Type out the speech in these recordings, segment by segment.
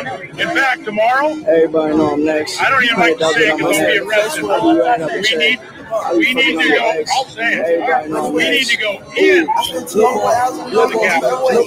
In fact, tomorrow, Everybody know I'm next. I don't even like to say it because I'll be arrested. We need, we need to go. I'll say it. We need to go in. On, look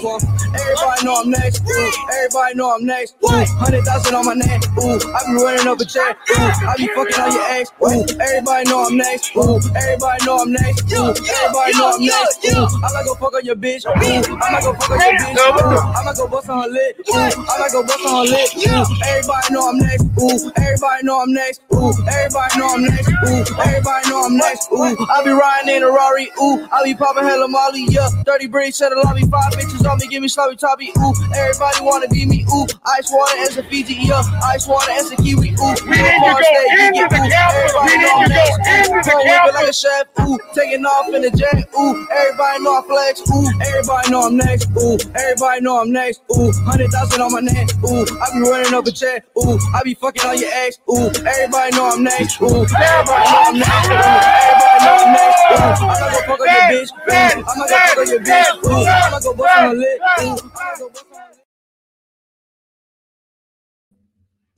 on. Everybody know I'm next. Ooh. Everybody know I'm next. Hundred thousand on my neck. Ooh. I be running up a check. Ooh. I be fucking on your ex. Ooh. Everybody know I'm next. Ooh. Everybody know I'm next. Ooh. Everybody know I'm next. Ooh. I might go fuck on your bitch. Ooh. I might go fuck on your bitch. Ooh. I might go bust on her lip. Ooh. I might go bust on her lip. Ooh. Everybody know I'm next. Ooh. Everybody know I'm next. Ooh. Everybody know I'm next. Ooh. Everybody know I'm next. Ooh. I be riding in a Rari. Ooh. I be popping hella Molly. Yeah. Dirty bricks, shut the lobby. Five bitches on me. Give me sloppy toppy. Ooh. Everybody wanna be me. Ooh. Ice water as a Fiji. Yeah. Ice water as a Kiwi. Ooh. We need to go into the Capitol. We need to go into the whip like a chef, ooh, taking off in the jet, ooh, everybody know I flex, ooh, everybody know I'm next, ooh, everybody know I'm next, ooh, hundred thousand on my neck, ooh, I be running up a check, ooh, I be fucking on your ex, ooh, everybody know I'm next, ooh, everybody know I'm next,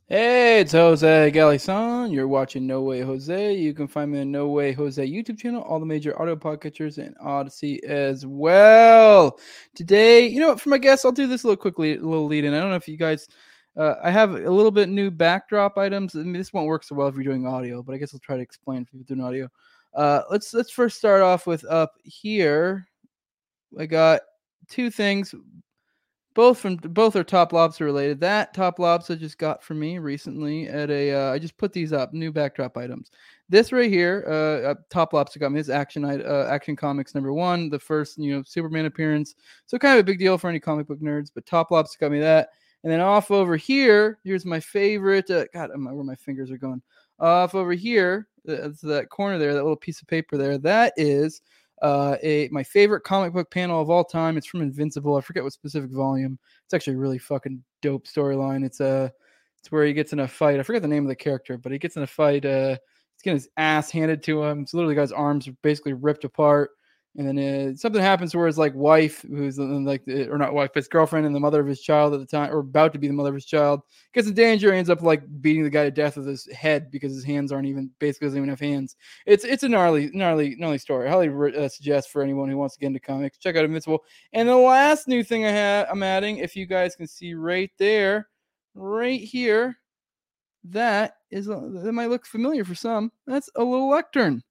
Hey, it's Jose Galison. You're watching No Way Jose. You can find me on No Way Jose YouTube channel, all the major audio podcatchers, and Odysee as well. Today, you know what? For my guests, I'll do this a little quickly, a little lead in. I don't know if you guys, uh, I have a little bit new backdrop items. I mean, this won't work so well if you're doing audio, but I guess I'll try to explain if you're doing audio. Uh, let's let's first start off with up here. I got two things both from both are TopLobsta related. That TopLobsta just got for me recently at a. Uh, I just put these up new backdrop items. This right here, uh, TopLobsta got me this action uh, action comics number one, the first you know Superman appearance. So kind of a big deal for any comic book nerds. But TopLobsta got me that. And then off over here, here's my favorite. Uh, God, I'm- where my fingers are going. Off over here, uh, to that corner there, that little piece of paper there. That is uh, a my favorite comic book panel of all time. It's from Invincible. I forget what specific volume. It's actually a really fucking dope storyline. It's a it's where he gets in a fight. I forget the name of the character, but he gets in a fight. Uh, he's getting his ass handed to him. It's literally guy's arms are basically ripped apart. And then uh, something happens where his like wife, who's uh, like the- or not wife, but his girlfriend and the mother of his child at the time, or about to be the mother of his child, gets in danger. Ends up like beating the guy to death with his head because his hands aren't even basically doesn't even have hands it's it's a gnarly gnarly gnarly story. I highly uh, suggest for anyone who wants to get into comics, check out Invincible. And the last new thing I have, I'm adding, if you guys can see right there, right here, that is that might look familiar for some. That's a little lectern.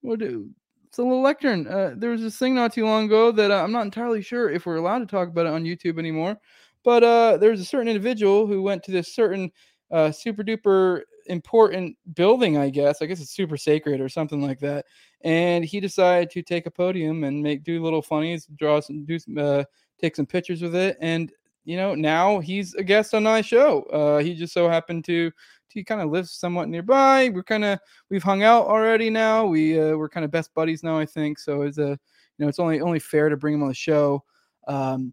What do? It's a little lectern. Uh, there was this thing not too long ago that uh, I'm not entirely sure if we're allowed to talk about it on YouTube anymore. But uh, there's a certain individual who went to this certain uh, super duper important building, I guess. I guess it's super sacred or something like that. And he decided to take a podium and make do little funnies, draw some, do some, uh, take some pictures with it. And you know, now he's a guest on my show. Uh, he just so happened to to kind of live somewhat nearby. We're kind of we've hung out already now. We uh, we're kind of best buddies now, I think. So it's a you know it's only only fair to bring him on the show. Um,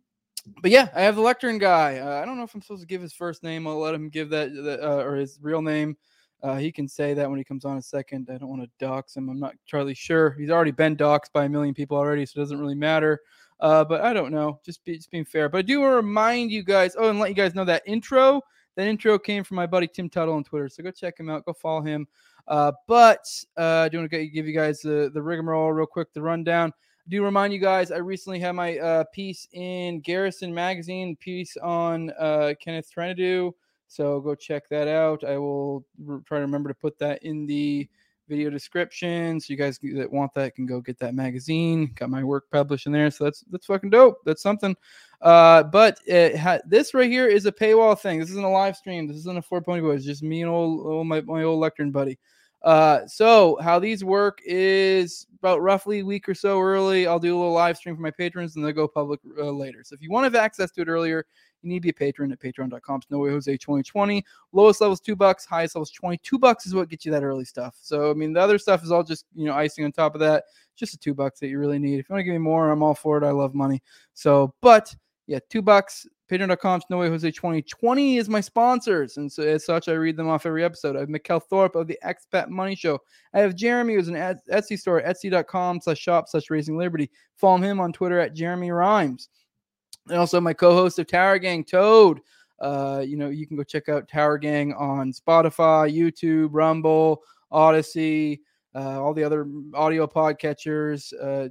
but yeah, I have the lectern guy. Uh, I don't know if I'm supposed to give his first name. I'll let him give that that, uh, or his real name. Uh, he can say that when he comes on a second. I don't want to dox him. I'm not entirely sure. He's already been doxed by a million people already, so it doesn't really matter. Uh, but I don't know. Just be just being fair. But I do want to remind you guys. Oh, and let you guys know that intro. That intro came from my buddy Tim Tuttle on Twitter. So go check him out. Go follow him. Uh, but uh, I do want to give you guys the the rigmarole real quick. The rundown. I do remind you guys. I recently had my uh, piece in Garrison Magazine. Piece on uh, Kenneth Trentadue. So go check that out. I will r- try to remember to put that in the video description so you guys that want that can go get that magazine. Got my work published in there so that's that's fucking dope. That's something. Uh but ha- this right here is a paywall thing. This isn't a live stream. This isn't a four pony boy it's just me and old, old my, my old lectern buddy uh so how these work is about roughly a week or so early i'll do a little live stream for my patrons and they'll go public uh, later. So if you want to have access to it earlier you need to be a patron at patreon.com no way jose 2020 lowest level's two bucks highest level's 22 bucks is what gets you that early stuff. So i mean the other stuff is all just you know icing on top of that. Just the two bucks that you really need. If you want to give me more i'm all for it. I love money. So but yeah two bucks patreon.com no way jose 2020 is my sponsors and so as such i read them off every episode i have Mikkel Thorup of the expat money show i have jeremy who's an etsy store etsy.com slash shop slash raising liberty follow him on twitter at jeremy rhymes and also my co-host of Tower Gang, Toad. Uh, you know, you can go check out Tower Gang on Spotify, YouTube, Rumble, Odysee, uh, all the other audio podcatchers. Uh,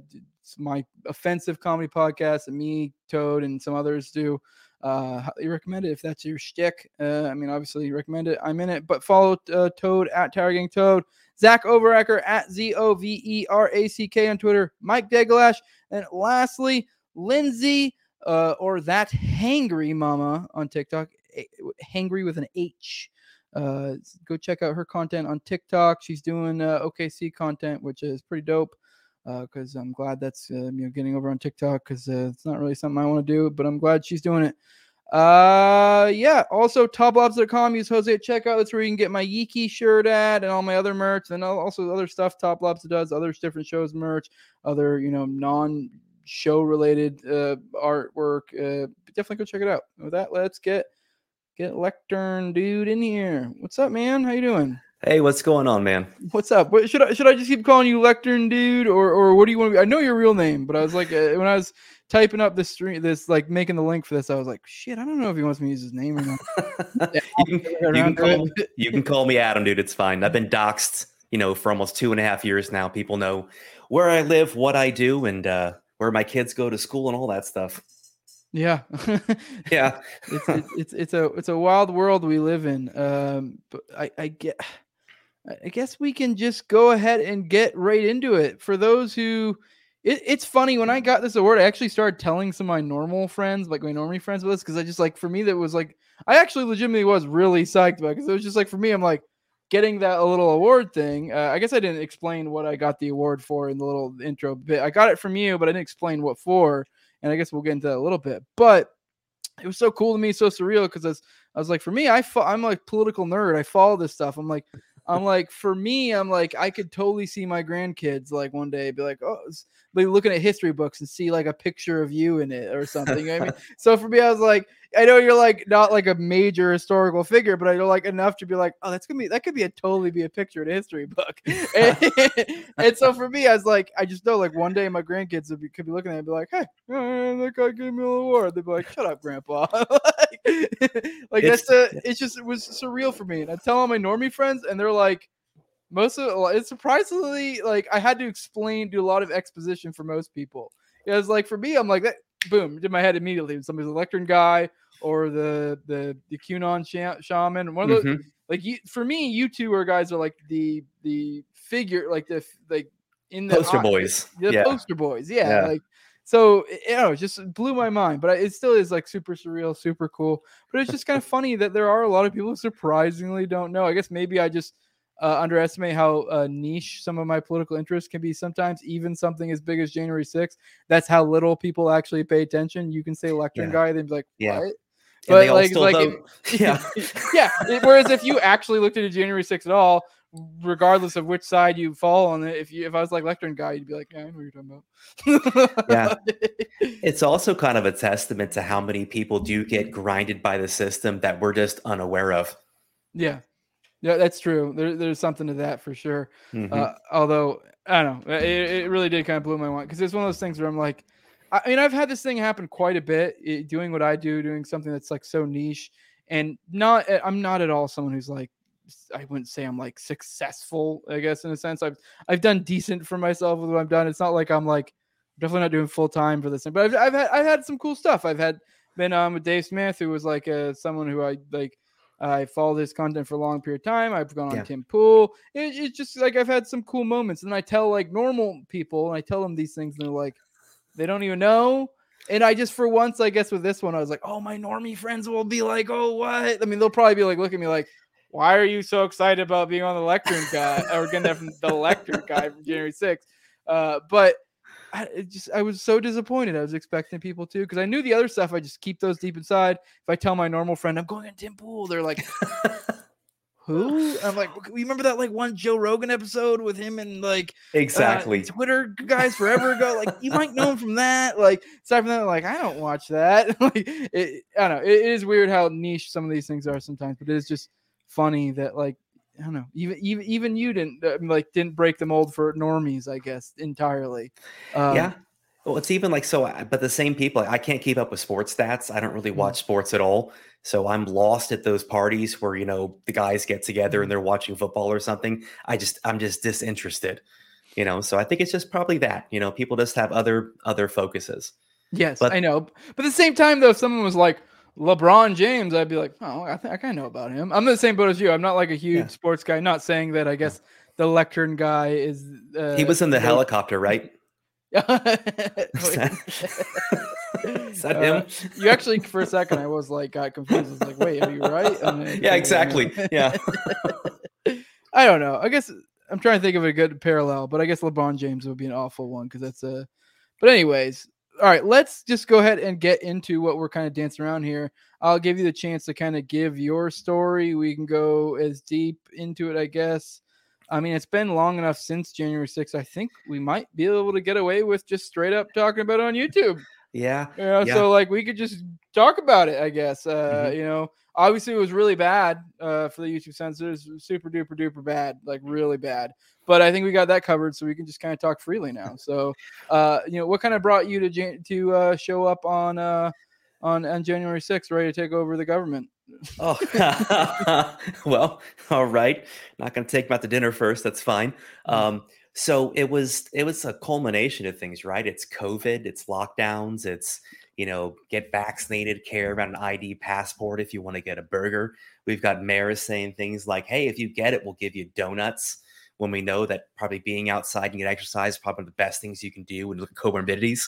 my offensive comedy podcast that me, Toad, and some others do. Uh, highly recommend it if that's your shtick. Uh, I mean, obviously, you recommend it. I'm in it, but follow uh, Toad at Tower Gang Toad, Zach Overacker at Z O V E R A C K on Twitter, Mike Deglash, and lastly, Lindsay uh, or that Hangry Mama on TikTok, Hangry with an H. Uh, go check out her content on TikTok. She's doing uh, OKC content, which is pretty dope because uh, I'm glad that's uh, you know getting over on TikTok because uh, it's not really something I want to do, but I'm glad she's doing it. Uh, yeah. Also, toplobsta.com. Use Jose at checkout. That's where you can get my Yeakey shirt at and all my other merch, and also other stuff Top Lobs does, other different shows merch, other you know non show related uh, artwork. Uh, definitely go check it out. With that, let's get get Lectern dude in here. What's up, man? How you doing? Hey, what's going on, man? What's up? What, should I should I just keep calling you Lectern, dude, or or what do you want to be? I know your real name, but I was like, uh, when I was typing up this stream, this like making the link for this, I was like, shit, I don't know if he wants me to use his name or not. you, can, you, can call, you can call me Adam, dude. It's fine. I've been doxxed, you know, for almost two and a half years now. People know where I live, what I do, and uh, where my kids go to school, and all that stuff. Yeah, yeah. it's, it's, it's it's a it's a wild world we live in. Um, but I I get I guess we can just go ahead and get right into it. For those who, it, it's funny when I got this award, I actually started telling some of my normal friends, like my normie friends, with this because I just like for me that was like I actually legitimately was really psyched about because it was just like for me I'm like getting that little award thing. Uh, I guess I didn't explain what I got the award for in the little intro bit. I got it from you, but I didn't explain what for, and I guess we'll get into that a little bit. But it was so cool to me, so surreal because I was, I was like, for me, I fo- I'm like political nerd. I follow this stuff. I'm like, I'm like, for me, I'm like, I could totally see my grandkids like one day be like, oh, be looking at history books and see like a picture of you in it or something. You know I mean? So for me, I was like, I know you're like not like a major historical figure, but I know like enough to be like, oh, that's gonna be that could be a totally be a picture in a history book. and, and, so for me, I was like, I just know like one day my grandkids would be, could be looking at it and be like, hey, that guy gave me an award. They'd be like, shut up, grandpa. like, like it's, that's a, it's just it was surreal for me. And I tell all my normie friends, and they're like, most of it's surprisingly like I had to explain, do a lot of exposition for most people. It was like for me, I'm like that boom, did my head immediately. Somebody's Lectern guy or the the the QAnon sh- shaman. One of those, mm-hmm. like you, for me, you two are guys are like the the figure, like the like in the poster boys, the yeah. poster boys, yeah, yeah. like. So you know, it just blew my mind, but it still is like super surreal, super cool. But it's just kind of funny that there are a lot of people who surprisingly don't know. I guess maybe I just uh, underestimate how uh, niche some of my political interests can be sometimes, even something as big as January 6th. That's how little people actually pay attention. You can say Lectern yeah. guy, they'd be like, what? Yeah. But like, like, it, yeah, yeah. It, whereas if you actually looked at January 6th at all, regardless of which side you fall on it, if you if I was like Lectern guy, you'd be like, yeah, I know what you're talking about. yeah, it's also kind of a testament to how many people do get grinded by the system that we're just unaware of. Yeah, yeah, that's true. There, there's something to that for sure. Mm-hmm. Uh, although I don't know, it, it really did kind of blow my mind because it's one of those things where I'm like, I mean, I've had this thing happen quite a bit, it, doing what I do, doing something that's like so niche, and not. Eh, I'm not at all someone who's like, I wouldn't say I'm like successful. I guess in a sense, I've I've done decent for myself with what I've done. It's not like I'm like definitely not doing full time for this thing, but I've, I've had I've had some cool stuff. I've had been um with Dave Smith, who was like uh, someone who I like I follow this content for a long period of time. I've gone on yeah. Tim Pool. It, it's just like I've had some cool moments, and I tell like normal people, and I tell them these things, and they're like, they don't even know. And I just for once, I guess with this one, I was like, oh, my normie friends will be like, oh, what? I mean, they'll probably be like, look at me like, why are you so excited about being on the Lectern guy or getting that from the Lectern guy from January 6th? Uh, but I just I was so disappointed. I was expecting people to because I knew the other stuff. I just keep those deep inside. If I tell my normal friend I'm going to Tim Pool, they're like, "Who?" I'm like, "You remember that like one Joe Rogan episode with him and like exactly uh, Twitter guys forever ago? Like you might know him from that. Like aside from that, like I don't watch that. like it, I don't know. It, it is weird how niche some of these things are sometimes, but it is just funny that like I don't know. Even even even you didn't uh, like didn't break the mold for normies, I guess entirely. Um, yeah, Well, it's even like so, but the same people. I can't keep up with sports stats. I don't really watch mm-hmm. sports at all, so I'm lost at those parties where you know the guys get together and mm-hmm. they're watching football or something. I just I'm just disinterested, you know. So I think it's just probably that you know people just have other other focuses. Yes, but, I know. But at the same time, though, if someone was like LeBron James, I'd be like, oh, I, think I kind of know about him. I'm the same boat as you. I'm not like a huge yeah. sports guy. Not saying that. I guess the lectern guy is. Uh, he was in the helicopter, right? is that, is that him? Uh, you actually, for a second, I was like, got confused. I was like, wait, are you right? yeah, exactly. Yeah. I don't know. I guess I'm trying to think of a good parallel, but I guess LeBron James would be an awful one because that's a. But anyways, all right, let's just go ahead and get into what we're kind of dancing around here. I'll give you the chance to kind of give your story. We can go as deep into it, I guess. I mean, it's been long enough since January 6th. I think we might be able to get away with just straight up talking about it on YouTube. Yeah. You know, yeah. So, like, we could just talk about it, I guess. Uh, mm-hmm. You know, obviously it was really bad uh, for the YouTube censors, super duper duper bad, like really bad. But I think we got that covered, so we can just kind of talk freely now. So, uh, you know, what kind of brought you to to uh, show up on uh, on on January sixth, ready to take over the government? oh, well, all right. Not going to take him out to dinner first. That's fine. Mm. Um, so it was it was a culmination of things, right? It's COVID, it's lockdowns, it's you know, get vaccinated, care about an ID passport if you want to get a burger. We've got mayors saying things like, hey, if you get it, we'll give you donuts. When we know that probably being outside and get exercise is probably the best things you can do when you look at comorbidities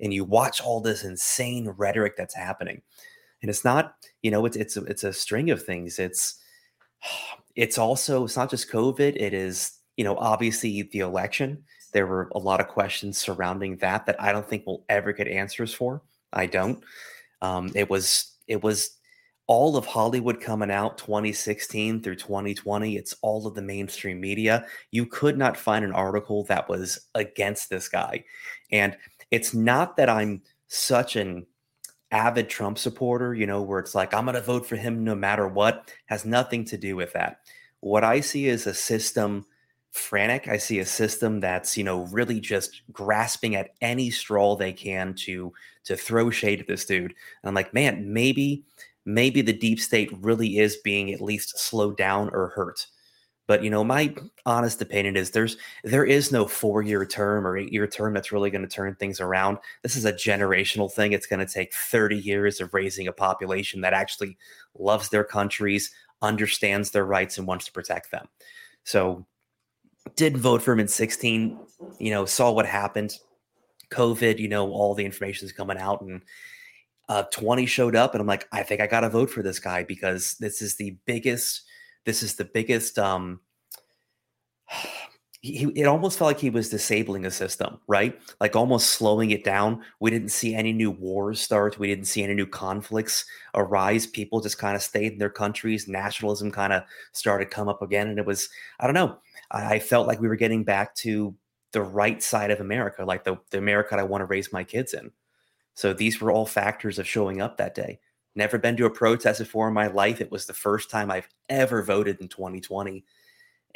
and you watch all this insane rhetoric that's happening. And it's not, you know, it's it's a, it's a string of things. It's it's also it's not just COVID. It is, you know, obviously the election. There were a lot of questions surrounding that that I don't think we'll ever get answers for. I don't. Um, it was it was all of Hollywood coming out 2016 through 2020. It's all of the mainstream media. You could not find an article that was against this guy. And it's not that I'm such an avid Trump supporter, you know, where it's like, I'm going to vote for him no matter what, has nothing to do with that. What I see is a system frantic. I see a system that's, you know, really just grasping at any straw they can to to throw shade at this dude. And I'm like, man, maybe maybe the deep state really is being at least slowed down or hurt. But you know, my honest opinion is there's there is no four year term or eight year term that's really going to turn things around. This is a generational thing. It's going to take 30 years of raising a population that actually loves their countries, understands their rights, and wants to protect them. So didn't vote for him in 16, you know, saw what happened. COVID, you know, all the information is coming out and uh, 20 showed up and I'm like, I think I got to vote for this guy because this is the biggest, this is the biggest, um, he, it almost felt like he was disabling the system, right? Like almost slowing it down. We didn't see any new wars start. We didn't see any new conflicts arise. People just kind of stayed in their countries. Nationalism kind of started to come up again. And it was, I don't know, I felt like we were getting back to the right side of America, like the, the America I want to raise my kids in. So these were all factors of showing up that day. Never been to a protest before in my life. It was the first time I've ever voted in 2020.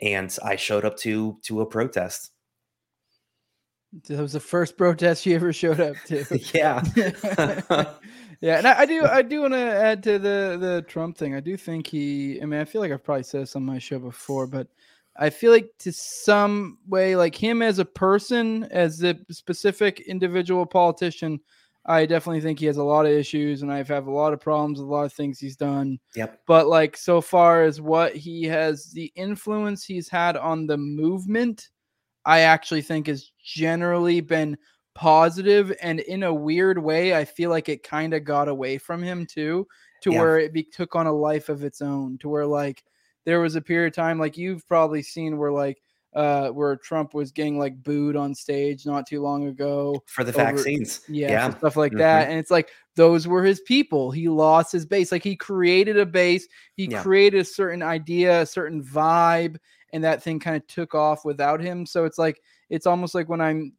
And I showed up to to a protest. That was the first protest you ever showed up to. yeah. yeah, and I, I, do I do want to add to the the Trump thing. I do think he I mean, I feel like I've probably said this on my show before, but I feel like to some way, like him as a person, as a specific individual politician, I definitely think he has a lot of issues, and I've have a lot of problems with a lot of things he's done. Yep. But like so far as what he has, the influence he's had on the movement, I actually think has generally been positive, and in a weird way, I feel like it kind of got away from him too, to yeah. where it be, took on a life of its own, to where like there was a period of time like you've probably seen where like uh where Trump was getting like booed on stage not too long ago for the over, vaccines. Yeah, yeah. stuff like mm-hmm. that. And it's like those were his people. He lost his base. Like he created a base, he yeah. created a certain idea, a certain vibe, and that thing kind of took off without him. So it's like it's almost like when I'm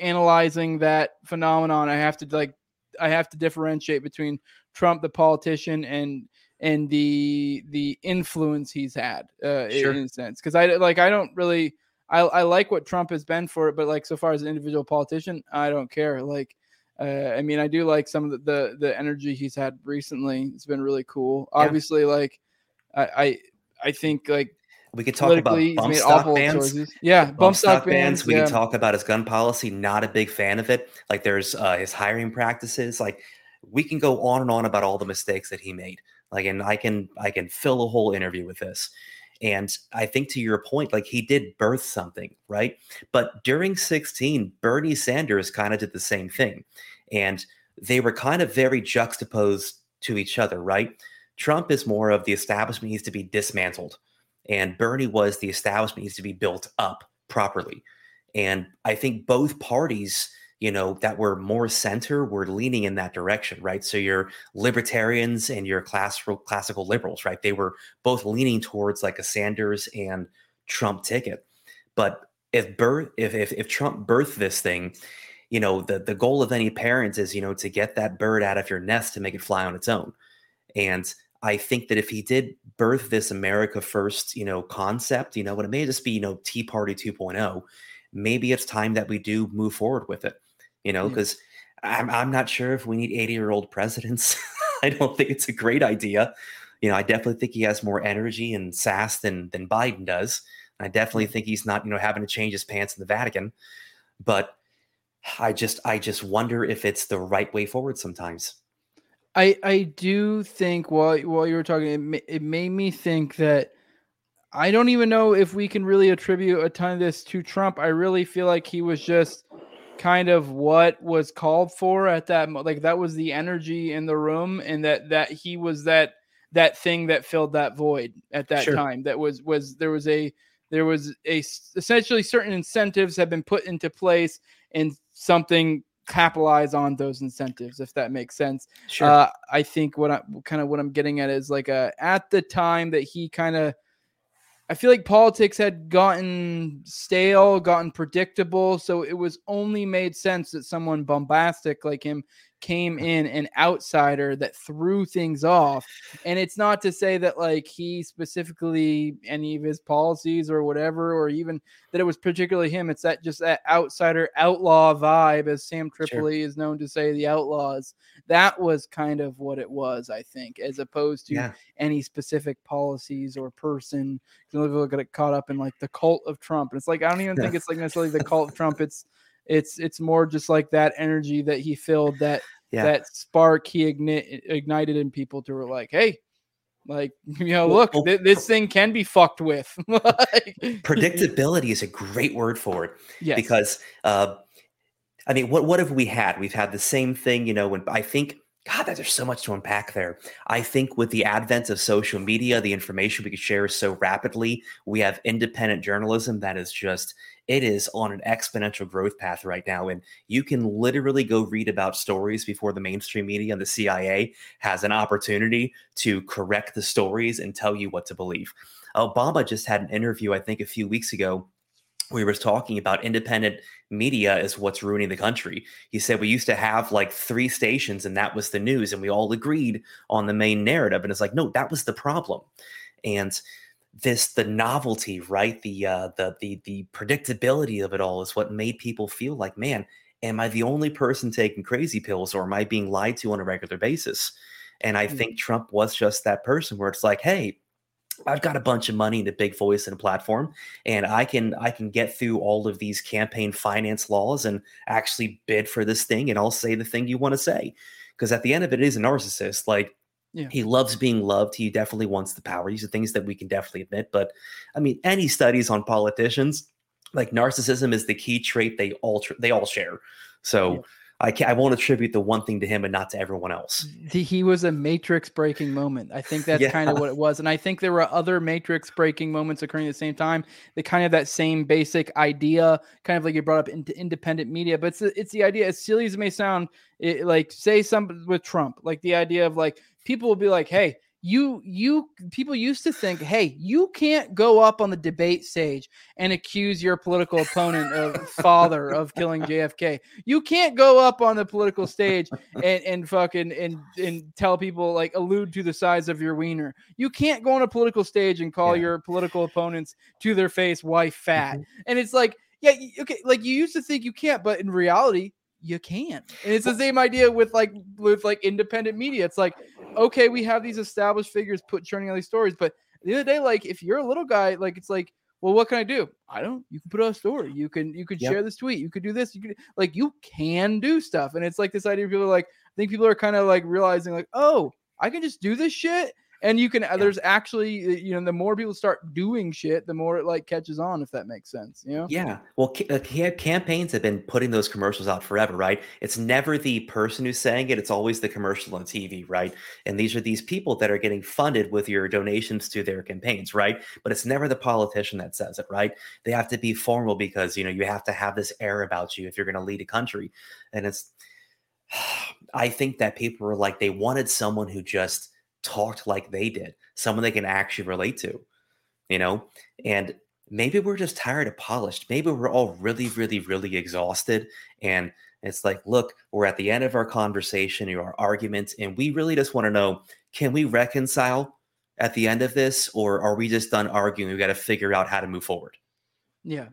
analyzing that phenomenon, I have to like I have to differentiate between Trump the politician and and the the influence he's had uh, sure. in a sense. Because I like I don't really I, I like what Trump has been for it, but like so far as an individual politician, I don't care. Like, uh, I mean, I do like some of the, the, the energy he's had recently. It's been really cool. Yeah. Obviously, like I, I I think like we could talk about bump stock bans. Choices. Yeah, bump, bump stock, stock bans. bans. We yeah. can talk about his gun policy. Not a big fan of it. Like there's uh, his hiring practices. Like we can go on and on about all the mistakes that he made. Like, and I can I can fill a whole interview with this. And I think to your point, like he did birth something, right? But during 16, Bernie Sanders kind of did the same thing. And they were kind of very juxtaposed to each other, right? Trump is more of the establishment needs to be dismantled, and Bernie was the establishment needs to be built up properly. And I think both parties, you know, that were more center were leaning in that direction, right? So your libertarians and your classical classical liberals, right? They were both leaning towards like a Sanders and Trump ticket. But if birth if if, if Trump birthed this thing, you know, the the goal of any parent is, you know, to get that bird out of your nest to make it fly on its own. And I think that if he did birth this America First, you know, concept, you know, but it may just be, you know, Tea Party 2.0, maybe it's time that we do move forward with it, you know, because yeah. I'm, I'm not sure if we need 80 year old presidents. I don't think it's a great idea. You know, I definitely think he has more energy and sass than than Biden does. I definitely think he's not, you know, having to change his pants in the Vatican. But I just I just wonder if it's the right way forward sometimes. I I do think while while you were talking, it, it made me think that I don't even know if we can really attribute a ton of this to Trump. I really feel like he was just kind of what was called for at that like that was the energy in the room and that that he was that that thing that filled that void at that sure. time that was was there was a there was a essentially certain incentives have been put into place and something capitalize on those incentives if that makes sense sure. Uh, i think what i kind of what i'm getting at is like a at the time that he kind of i feel like politics had gotten stale gotten predictable so it was only made sense that someone bombastic like him came in an outsider that threw things off and it's not to say that like he specifically any of his policies or whatever or even that it was particularly him it's that just that outsider outlaw vibe as sam tripoli sure. is known to say the outlaws that was kind of what it was i think as opposed to yeah. any specific policies or person because people get caught up in like the cult of trump and it's like i don't even think it's like necessarily the cult of trump it's it's it's more just like that energy that he filled that yeah. that spark he igni- ignited in people to were like hey like you know look th- this thing can be fucked with like, predictability is a great word for it yes. because uh i mean what what have we had we've had the same thing you know when i think God, there's so much to unpack there. I think with the advent of social media, the information we can share so rapidly, we have independent journalism that is just, it is on an exponential growth path right now. And you can literally go read about stories before the mainstream media and the CIA has an opportunity to correct the stories and tell you what to believe. Obama just had an interview, I think, a few weeks ago we were talking about independent media is what's ruining the country. He said we used to have like three stations and that was the news and we all agreed on the main narrative and it's like no that was the problem. And this the novelty, right? The uh the the the predictability of it all is what made people feel like man, am I the only person taking crazy pills or am I being lied to on a regular basis? And I mm-hmm. think Trump was just that person where it's like, hey, I've got a bunch of money and a big voice and a platform, and I can I can get through all of these campaign finance laws and actually bid for this thing, and I'll say the thing you want to say. Because at the end of it, it is a narcissist. Like yeah. he loves being loved. He definitely wants the power. These are things that we can definitely admit. But I mean, any studies on politicians, like narcissism is the key trait they all tr- they all share. So. Yeah I can't, I won't attribute the one thing to him and not to everyone else. He was a matrix breaking moment. I think that's yeah. kind of what it was. And I think there were other matrix breaking moments occurring at the same time. They kind of that same basic idea, kind of like you brought up into independent media, but it's, it's the idea, as silly as it may sound, it, like say something with Trump, like the idea of like people will be like, Hey, you you people used to think hey you can't go up on the debate stage and accuse your political opponent of father of killing jfk you can't go up on the political stage and and fucking and and tell people like allude to the size of your wiener you can't go on a political stage and call Yeah. your political opponents to their face wife fat Mhm. and it's like yeah okay like you used to think you can't but in reality you can't. and it's the same idea with like with like independent media it's like okay, we have these established figures put churning out these stories, but at the other day, like if you're a little guy, like it's like, well, what can I do? I don't. You can put out a story. You can you could Yep. share this tweet. You could do this. You could like you can do stuff, and it's like this idea. of People are like, I think people are kind of like realizing like, oh, I can just do this shit, and you can. There's actually, uh, you know, the more people start doing shit, the more it like catches on. If that makes sense, you know? Yeah. Well, ca- uh, ca- campaigns have been putting those commercials out forever, right? It's never the person who's saying it, it's always the commercial on TV, right? And these are these people that are getting funded with your donations to their campaigns, right? But it's never the politician that says it, right? They have to be formal because, you know, you have to have this air about you if you're going to lead a country. And it's, I think that people were like, they wanted someone who just talked like they did, someone they can actually relate to, you know? And maybe we're just tired of polished. Maybe we're all really, really, really exhausted. And it's like, look, we're at the end of our conversation or our arguments, and we really just want to know can we reconcile at the end of this, or are we just done arguing? We got to figure out how to move forward. Yeah.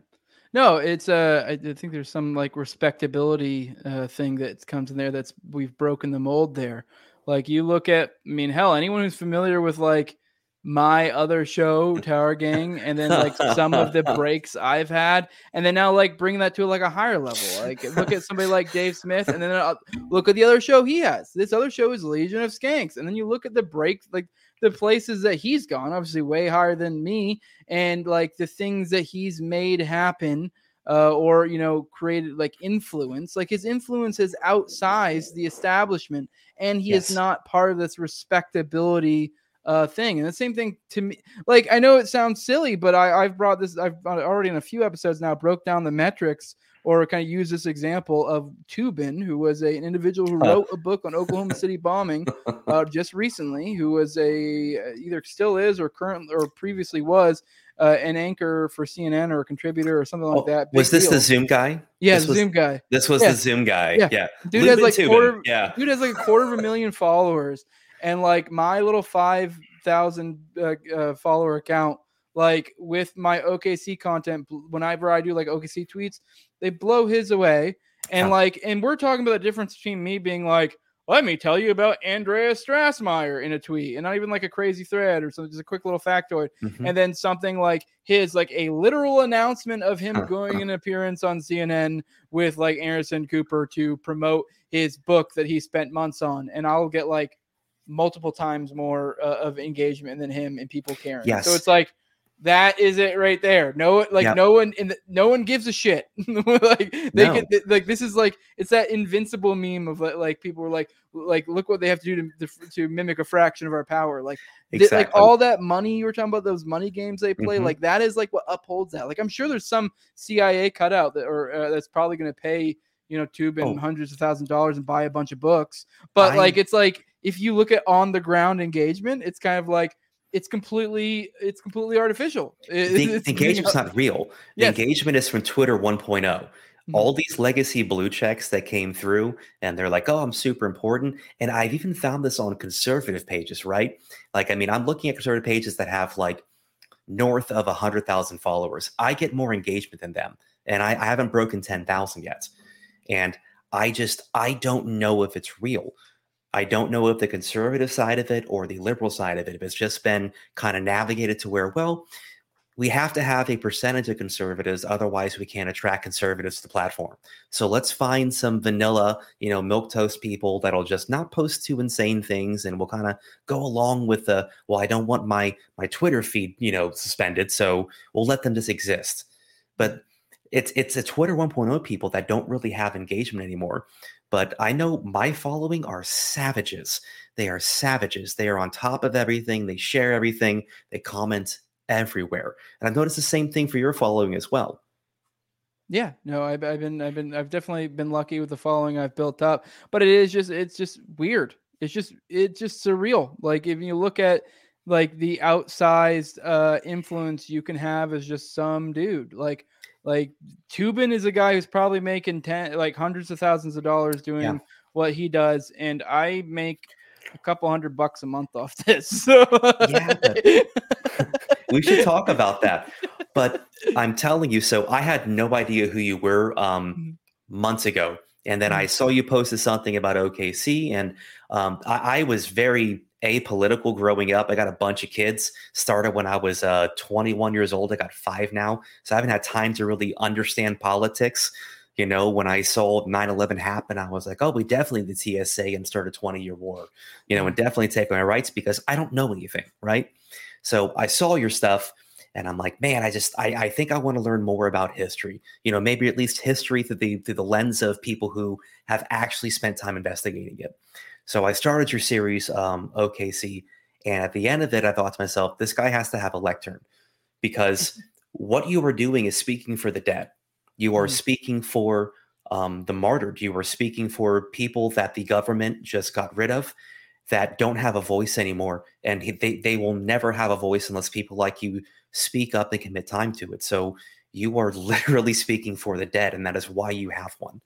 No, it's uh I think there's some like respectability uh thing that comes in there that's we've broken the mold there. Like you look at I mean hell anyone who's familiar with like my other show Tower Gang and then like some of the breaks I've had and then now like bring that to like a higher level. Like look at somebody like Dave Smith and then uh, look at the other show he has. This other show is Legion of Skanks and then you look at the breaks like the places that he's gone obviously way higher than me and like the things that he's made happen uh, or you know created like influence like his influence has outsized the establishment and he Yes. is not part of this respectability uh thing and the same thing to me like i know it sounds silly but i i've brought this i've already in a few episodes now broke down the metrics or kind of use this example of Toobin, who was a, an individual who wrote a book on Oklahoma City bombing uh, just recently, who was a uh, either still is or currently or previously was uh, an anchor for CNN or a contributor or something like Oh, that. was this deal. the Zoom guy? Yeah, this was- Zoom guy. This was Yeah. the Zoom guy. Yeah. Yeah. Dude has like Toobin, quarter. Yeah. Dude has like a quarter of a million followers, and like my little five thousand uh, uh, follower account, like with my OKC content, whenever I do like OKC tweets, they blow his away, and Huh. like, and we're talking about the difference between me being like. Let me tell you about Andreas Strassmeir in a tweet, and not even like a crazy thread or something, just a quick little factoid Mhm. and then something like his like a literal announcement of him going an appearance on CNN with like Anderson Cooper to promote his book that he spent months on and I'll get like multiple times more uh, of engagement than him and people caring. Yes. So it's like that is it right there. No like Yep. no one in the, no one gives a shit. like they No. like this is like it's that invincible meme of like, people were like like look what they have to do to to, to mimic a fraction of our power. Like Th- like all that money you were talking about those money games they play Mhm. like that is like what upholds that like i'm sure there's some cia cutout that or uh, that's probably going to pay you know Toobin Oh. hundreds of thousand dollars and buy a bunch of books but I- like it's like if you look at on the ground engagement it's kind of like it's completely it's completely artificial It- the, the engagement's not real. The Yes. engagement is from Twitter 1.0. Mhm. All these legacy blue checks that came through, and they're like, oh, I'm super important. And I've even found this on conservative pages, right? Like, I mean, I'm looking at conservative pages that have like north of 100,000 followers. I get more engagement than them, and I, I haven't broken 10,000 yet. And I just, I don't know if it's real. I don't know if the conservative side of it or the liberal side of it, it's just been kind of navigated to where, well, we have to have a percentage of conservatives, otherwise we can't attract conservatives to the platform. So let's find some vanilla, you know, milk toast people that'll just not post too insane things, and we'll kind of go along with the. Well, I don't want my my Twitter feed, you know, suspended, so we'll let them just exist. But it's it's a Twitter 1.0 people that don't really have engagement anymore. But I know my following are savages. They are savages. They are on top of everything. They share everything. They comment everywhere. And I've noticed the same thing for your following as well. Yeah, no, I've, I've been, I've been, I've definitely been lucky with the following I've built up, but it is just, it's just weird. it's just it's just surreal. Like if you look at like the outsized uh influence you can have as just some dude. Like like Toobin is a guy who's probably making ten like hundreds of thousands of dollars doing Yeah. what he does, and I make a couple hundred bucks a month off this. So Yeah, we should talk about that. But I'm telling you, so I had no idea who you were um, months ago. And then I saw you posted something about OKC, and um, I, I was very apolitical growing up. I got a bunch of kids. Started when I was uh, 21 years old. I got five now, so I haven't had time to really understand politics. You know, when I saw 9/11 happen, I was like, "Oh, we definitely need the TSA and start a 20-year war." You know, and definitely take my rights because I don't know anything, right? So I saw your stuff and I'm like, man, I just I, I think I want to learn more about history. You know, maybe at least history through the through the lens of people who have actually spent time investigating it. So I started your series, um, OKC, and at the end of it, I thought to myself, this guy has to have a lectern because what you are doing is speaking for the dead. You are Mhm. speaking for um, the martyred. You are speaking for people that the government just got rid of that don't have a voice anymore and they, they will never have a voice unless people like you speak up and commit time to it so you are literally speaking for the dead and that is why you have one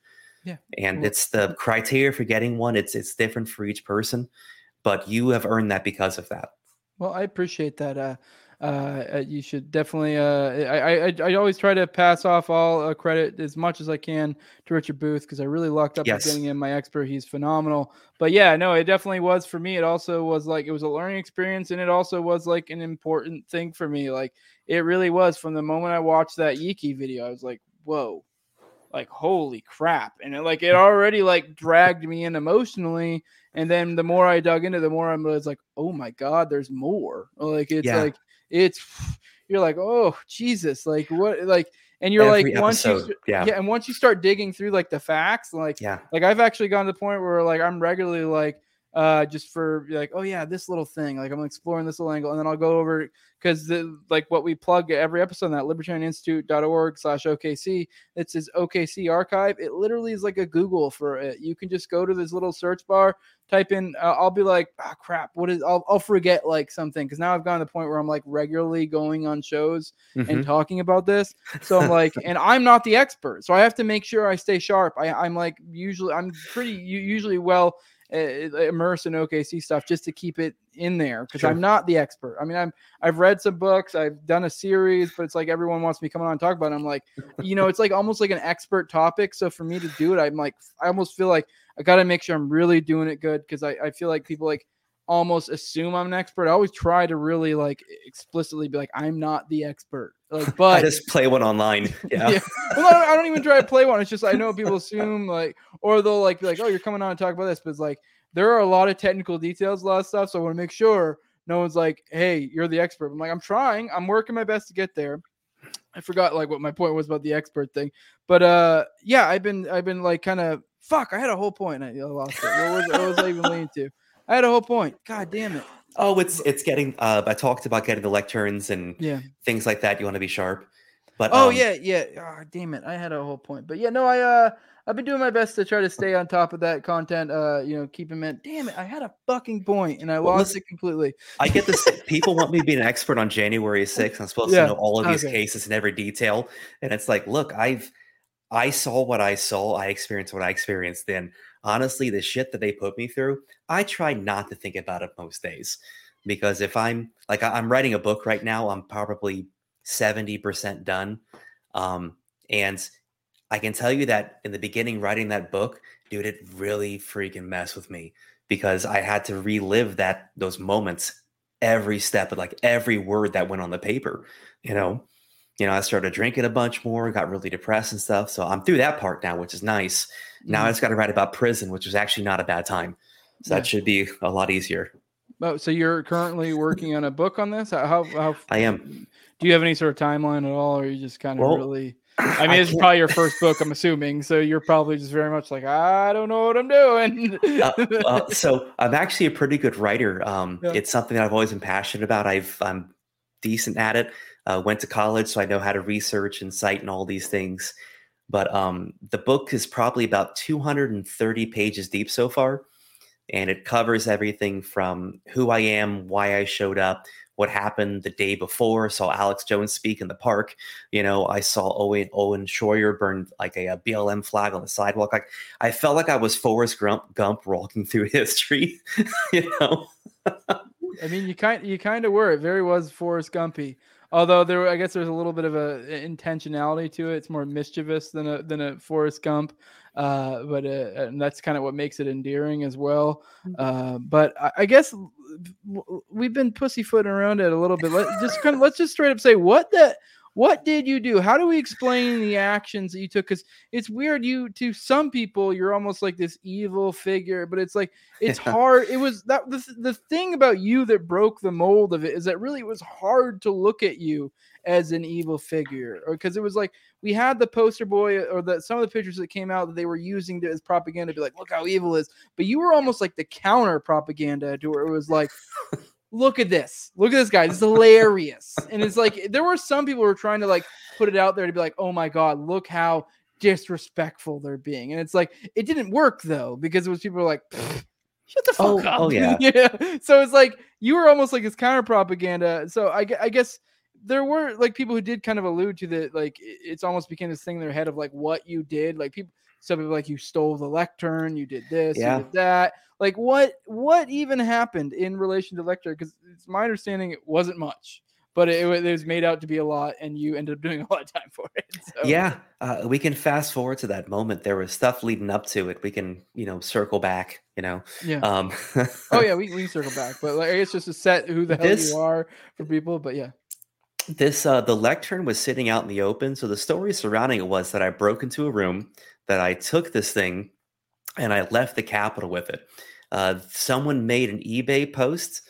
Yeah. and it's the criteria for getting one it's it's different for each person but you have earned that because of that Well, I appreciate that. Uh, uh, you should definitely. Uh, I, I, I, I always try to pass off all uh, credit as much as I can to Richard Booth because I really lucked up Yes. getting him my expert. He's phenomenal. But yeah, no, it definitely was for me. It also was like it was a learning experience, and it also was like an important thing for me. Like it really was from the moment I watched that Yeakey video. I was like, whoa. Like holy crap. And it like it already like dragged me in emotionally. And then the more I dug into, it, the more I was like, oh my god, there's more. Like it's Yeah. like it's you're like, oh Jesus, like what like and you're Every like once you episode, yeah. yeah, and once you start digging through like the facts, like yeah like I've actually gone to the point where like I'm regularly like uh just for like oh yeah this little thing like I'm exploring this little angle and then I'll go over because the like what we plug every episode on that libertarianinstitute.org slash OKC it says OKC archive it literally is like a Google for it you can just go to this little search bar type in uh, I'll be like ah crap what is I'll, I'll forget like something because now I've gotten to the point where I'm like regularly going on shows Mhm. and talking about this. So I'm like, and I'm not the expert, so I have to make sure I stay sharp. I, I'm like usually I'm pretty usually well Uh, immersed in OKC stuff just to keep it in there because Sure. I'm not the expert. I mean, I'm I've read some books, I've done a series, but it's like everyone wants me coming on and talk about it. I'm like, you know, it's like almost like an expert topic. So for me to do it, I'm like, I almost feel like I got to make sure I'm really doing it good because I, I feel like people like almost assume I'm an expert. I always try to really like explicitly be like, I'm not the expert. Like, I just play one online yeah, yeah. Well, I don't, I don't even try to play one. It's just I know people assume like, or they'll like be like, "Oh, you're coming on and talk about this," but it's like there are a lot of technical details, a lot of stuff. So I want to make sure no one's like, "Hey, you're the expert." I'm like, I'm trying. I'm working my best to get there. I forgot like what my point was about the expert thing, but uh, yeah, I've been I've been like kind of fuck. I had a whole point. I lost it. What was, what was I even leaning to? I had a whole point. God damn it. Oh it's it's getting uh i talked about getting the lecterns and Yeah. things like that you want to be sharp but Oh um, yeah, yeah. Oh, damn it. I had a whole point. But yeah, no, I uh I've been doing my best to try to stay on top of that content. Uh, you know, keep in mind. Damn it, I had a fucking point and I Well, lost listen- it completely. I get this. people want me to be an expert on January 6th. I'm supposed Yeah, to know all of these okay. cases in every detail. And it's like, look, I've I saw what I saw. I experienced what I experienced. Then honestly, the shit that they put me through, I try not to think about it most days. Because if I'm like I'm writing a book right now, I'm probably 70% done. Um, and I can tell you that in the beginning, writing that book, dude, it really freaking messed with me because I had to relive that those moments every step of like every word that went on the paper. You know, you know, I started drinking a bunch more, got really depressed and stuff. So I'm through that part now, which is nice. Now I Mhm. just got to write about prison, which was actually not a bad time. So Yeah. that should be a lot easier. Oh, so you're currently working on a book on this? How how I am. do you have any sort of timeline at all, or are you just kind of Well, really I mean, is probably your first book, I'm assuming. So you're probably just very much like, I don't know what I'm doing. uh, uh, so I'm actually a pretty good writer. Um, Yeah. It's something that I've always been passionate about. I've I'm decent at it. Uh, went to college, so I know how to research and cite and all these things. But um, the book is probably about 230 pages deep so far. and it covers everything from who I am, why I showed up, what happened the day before. Saw Alex Jones speak in the park. You know, I saw Owen Owen Schroyer burn like a, a, BLM flag on the sidewalk. Like I felt like I was Forrest Gump, Gump walking through history. you know. I mean, you kind you kind of were. It very was Forrest Gumpy. Although there, I guess there's a little bit of a intentionality to it. It's more mischievous than a than a Forrest Gump, uh, but uh, and that's kind of what makes it endearing as well. Mm. Uh, but I, I, guess we've been pussyfooting around it a little bit. Let just kind of let's just straight up say what the what did you do? How do we explain the actions that you took? Because it's weird. You to some people, you're almost like this evil figure, but it's like it's yeah. hard. It was that the, the thing about you that broke the mold of it is that really it was hard to look at you as an evil figure, or because it was like we had the poster boy or the some of the pictures that came out that they were using to, as propaganda to be like, look how evil is. But you were almost like the counter propaganda to where it was like look at this. Look at this guy. This is hilarious. and it's like there were some people who were trying to like put it out there to be like, oh my God, look how disrespectful they're being. And it's like it didn't work though, because it was people like shut the oh, fuck oh, up. Oh yeah. yeah. So it's like you were almost like this counter propaganda. So I, I guess there were like people who did kind of allude to that, like it's almost became this thing in their head of like what you did. Like people some people like you stole the lectern, you did this, yeah. you did that. Like what what even happened in relation to lectern? Because it's my understanding it wasn't much, but it, it, was made out to be a lot, and you ended up doing a lot of time for it. So. Yeah, uh, we can fast forward to that moment. There was stuff leading up to it. We can you know circle back. You know. Yeah. Um, oh yeah, we we can circle back, but like, it's just to set who the hell this, you are for people. But yeah this uh the lectern was sitting out in the open so the story surrounding it was that i broke into a room that I took this thing and I left the Capitol with it. Uh, someone made an eBay post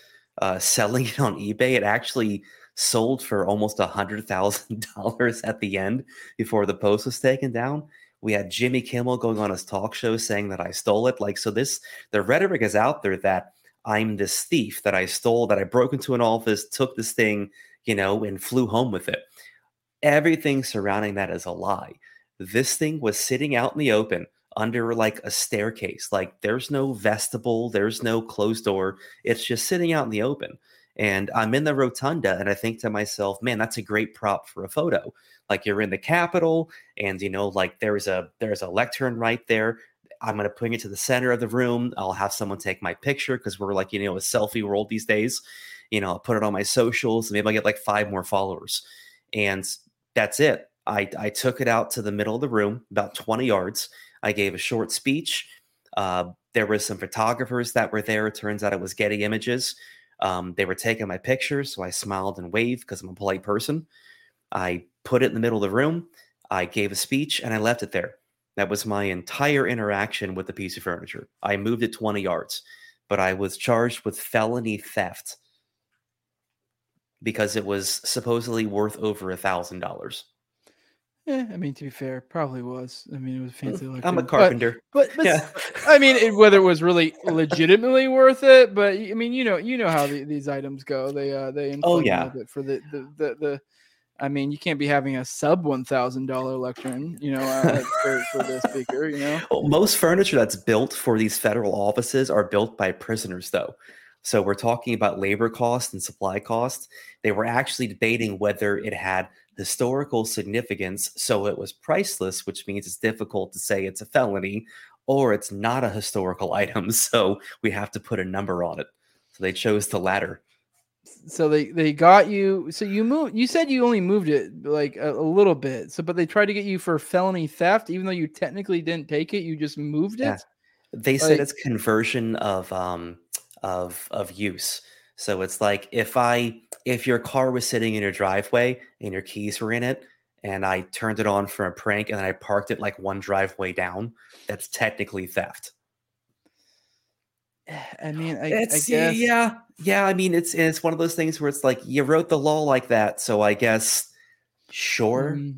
uh, selling it on eBay. It actually sold for almost a hundred thousand dollars at the end before the post was taken down. We had Jimmy Kimmel going on his talk show saying that I stole it. Like, so this the rhetoric is out there that I'm this thief, that I stole, that I broke into an office, took this thing, you know, and flew home with it. Everything surrounding that is a lie this thing was sitting out in the open under like a staircase. Like there's no vestibule, there's no closed door. It's just sitting out in the open. And I'm in the rotunda and I think to myself, man, that's a great prop for a photo. Like you're in the Capitol and you know, like there's a there's a lectern right there. I'm gonna bring it to the center of the room. I'll have someone take my picture because we're like, you know, a selfie world these days. You know, I'll put it on my socials, maybe I get like five more followers. And that's it. I, I took it out to the middle of the room, about 20 yards. I gave a short speech. Uh, there were some photographers that were there. It turns out it was Getty Images. Um, they were taking my pictures, so I smiled and waved because I'm a polite person. I put it in the middle of the room. I gave a speech and I left it there. That was my entire interaction with the piece of furniture. I moved it 20 yards, but I was charged with felony theft because it was supposedly worth over a thousand dollars. Yeah, I mean, to be fair, probably was. I mean, it was fancy. Like I'm a carpenter, but, but, but yeah. I mean, it, whether it was really legitimately worth it, but I mean, you know, you know how the, these items go. They uh, they oh yeah, for the, the the the. I mean, you can't be having a sub one thousand dollar lectern, you know, uh, for, for the speaker. You know, well, most furniture that's built for these federal offices are built by prisoners, though. So we're talking about labor costs and supply costs. They were actually debating whether it had historical significance, so it was priceless, which means it's difficult to say it's a felony, or it's not a historical item, so we have to put a number on it. So they chose the latter. So they they got you. So you moved. You said you only moved it like a, a, little bit. So, but they tried to get you for felony theft, even though you technically didn't take it. You just moved it. Yeah. They like, said it's conversion of um of of use. So it's like if I if your car was sitting in your driveway and your keys were in it, and I turned it on for a prank and then I parked it like one driveway down, that's technically theft. I mean, I, it's, I guess. yeah, yeah. I mean, it's it's one of those things where it's like you wrote the law like that, so I guess sure. Mm,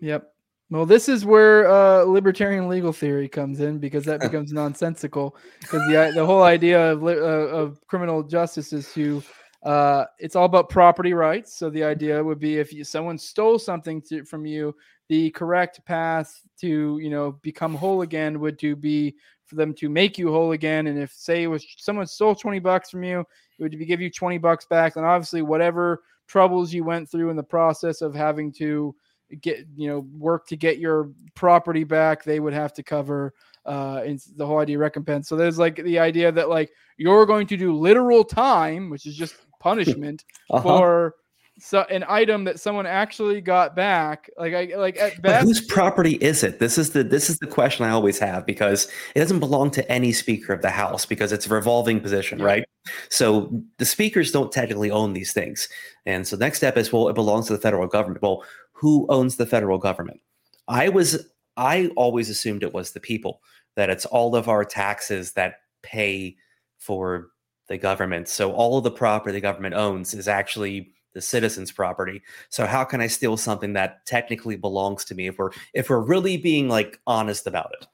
yep. Well, this is where uh, libertarian legal theory comes in because that becomes nonsensical. Because the the whole idea of uh, of criminal justice is to uh, it's all about property rights. So the idea would be if you, someone stole something to, from you, the correct path to you know become whole again would to be for them to make you whole again. And if say it was someone stole 20 bucks from you, it would be give you 20 bucks back. And obviously whatever troubles you went through in the process of having to get, you know, work to get your property back, they would have to cover uh in the whole idea of recompense. So there's like the idea that like you're going to do literal time, which is just punishment Uh-huh. for so an item that someone actually got back. Like I like at But whose property is it? This is the this is the question I always have because it doesn't belong to any speaker of the house because it's a revolving position, Yeah. right? So the speakers don't technically own these things. And so the next step is well, it belongs to the federal government. Well, who owns the federal government? I was I always assumed it was the people, that it's all of our taxes that pay for the government. So all of the property the government owns is actually the citizens' property. So how can I steal something that technically belongs to me if we're if we're really being like honest about it?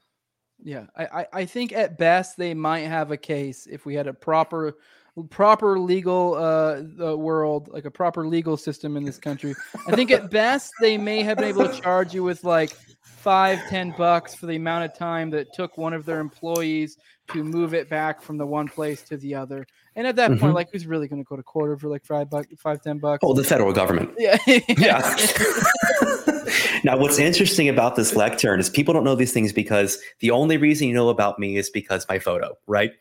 Yeah, I, I, I think at best they might have a case if we had a proper proper legal uh world like a proper legal system in this country i think at best they may have been able to charge you with like five ten bucks for the amount of time that it took one of their employees to move it back from the one place to the other and at that point Mhm. like who's really going to go to court over like five bucks five ten bucks Oh, the federal government. yeah Yeah. now, what's interesting about this lectern is people don't know these things because the only reason you know about me is because my photo, right?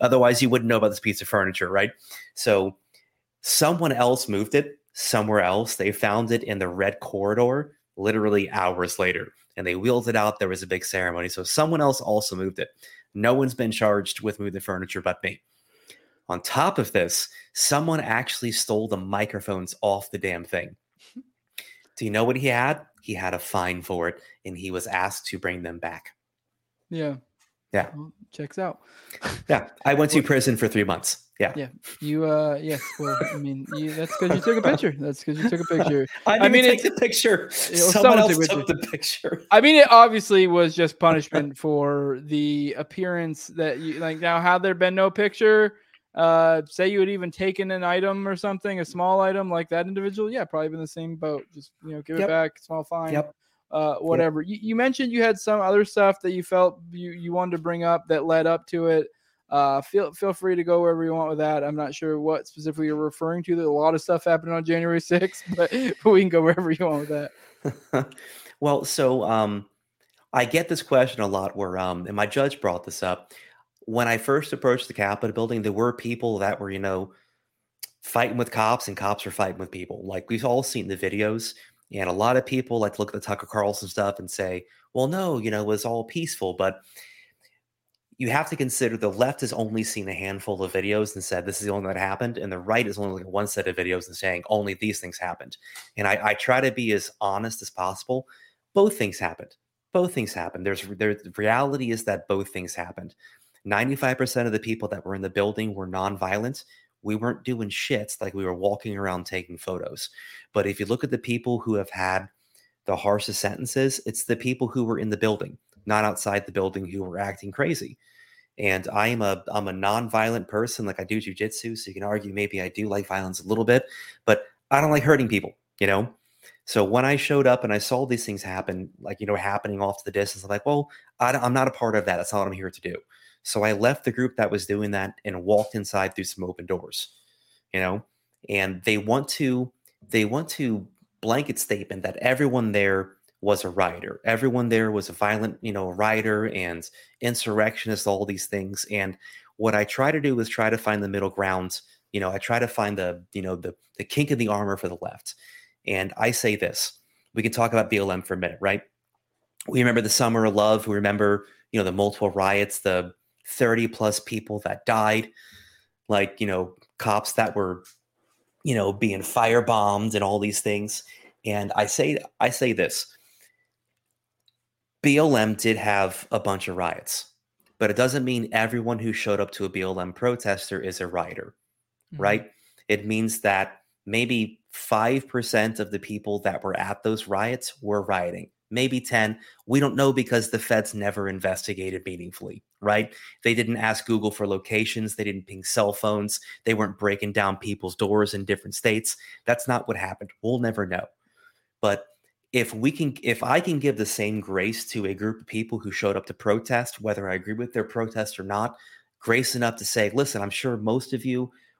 Otherwise, you wouldn't know about this piece of furniture, right? So, someone else moved it somewhere else. They found it in the red corridor literally hours later and they wheeled it out. There was a big ceremony. So, someone else also moved it. No one's been charged with moving the furniture but me. On top of this, someone actually stole the microphones off the damn thing. Do you know what he had? He had a fine for it, and he was asked to bring them back. yeah Yeah. Well, checks out Yeah, I went to prison for three months. Yeah, Yeah. You uh yes, well, I mean, you, that's because you took a picture. That's because you took a picture. I I didn't mean, take it's- the picture. well, Someone someone else took the picture. I mean, it obviously was just punishment for the appearance that you like. Now, had there been no picture, uh, say you had even taken an item or something, a small item like that individual, yeah, probably been the same boat. Just you know, give Yep. it back, small fine. Yep. Uh, whatever. You, you mentioned you had some other stuff that you felt you, you wanted to bring up that led up to it. Uh, feel feel free to go wherever you want with that. I'm not sure what specifically you're referring to. That a lot of stuff happened on January 6th, but, but we can go wherever you want with that. well, so um, I get this question a lot where, um, and my judge brought this up. When I first approached the Capitol building, there were people that were, you know, fighting with cops and cops were fighting with people. Like we've all seen the videos, and a lot of people like to look at the Tucker Carlson stuff and say, well, no, you know, it was all peaceful. But you have to consider the left has only seen a handful of videos and said this is the only thing that happened, and the right is only looking at one set of videos and saying only these things happened. And I, I try to be as honest as possible. Both things happened. Both things happened. There's there, the reality is that both things happened. 95% of the people that were in the building were nonviolent. We weren't doing shits like we were walking around taking photos. But if you look at the people who have had the harshest sentences, it's the people who were in the building, not outside the building who were acting crazy. And I am a I'm a nonviolent person, like I do jujitsu. So you can argue maybe I do like violence a little bit, but I don't like hurting people, you know? So when I showed up and I saw these things happen, like, you know, happening off to the distance, I'm like, well, I, am not a part of that. That's not what I'm here to do. So I left the group that was doing that and walked inside through some open doors, you know, and they want to, they want to blanket statement that everyone there was a rioter. Everyone there was a violent, you know, rioter and insurrectionist, all these things. And what I try to do is try to find the middle ground. You know, I try to find the, you know, the the kink in the armor for the left. And I say this: we can talk about BLM for a minute, right? We remember the summer of love. We remember, you know, the multiple riots, the 30 plus people that died, like, you know, cops that were, you know, being firebombed and all these things. And I say, I say this BLM did have a bunch of riots, but it doesn't mean everyone who showed up to a BLM protester is a rioter, Mhm. right? It means that maybe 5% of the people that were at those riots were rioting. Maybe 10. We don't know because the feds never investigated meaningfully, right? They didn't ask Google for locations. They didn't ping cell phones. They weren't breaking down people's doors in different states. That's not what happened. We'll never know. But if we can if i can give the same grace to a group of people who showed up to protest whether i agree with their protest or not grace enough to say listen i'm sure most of you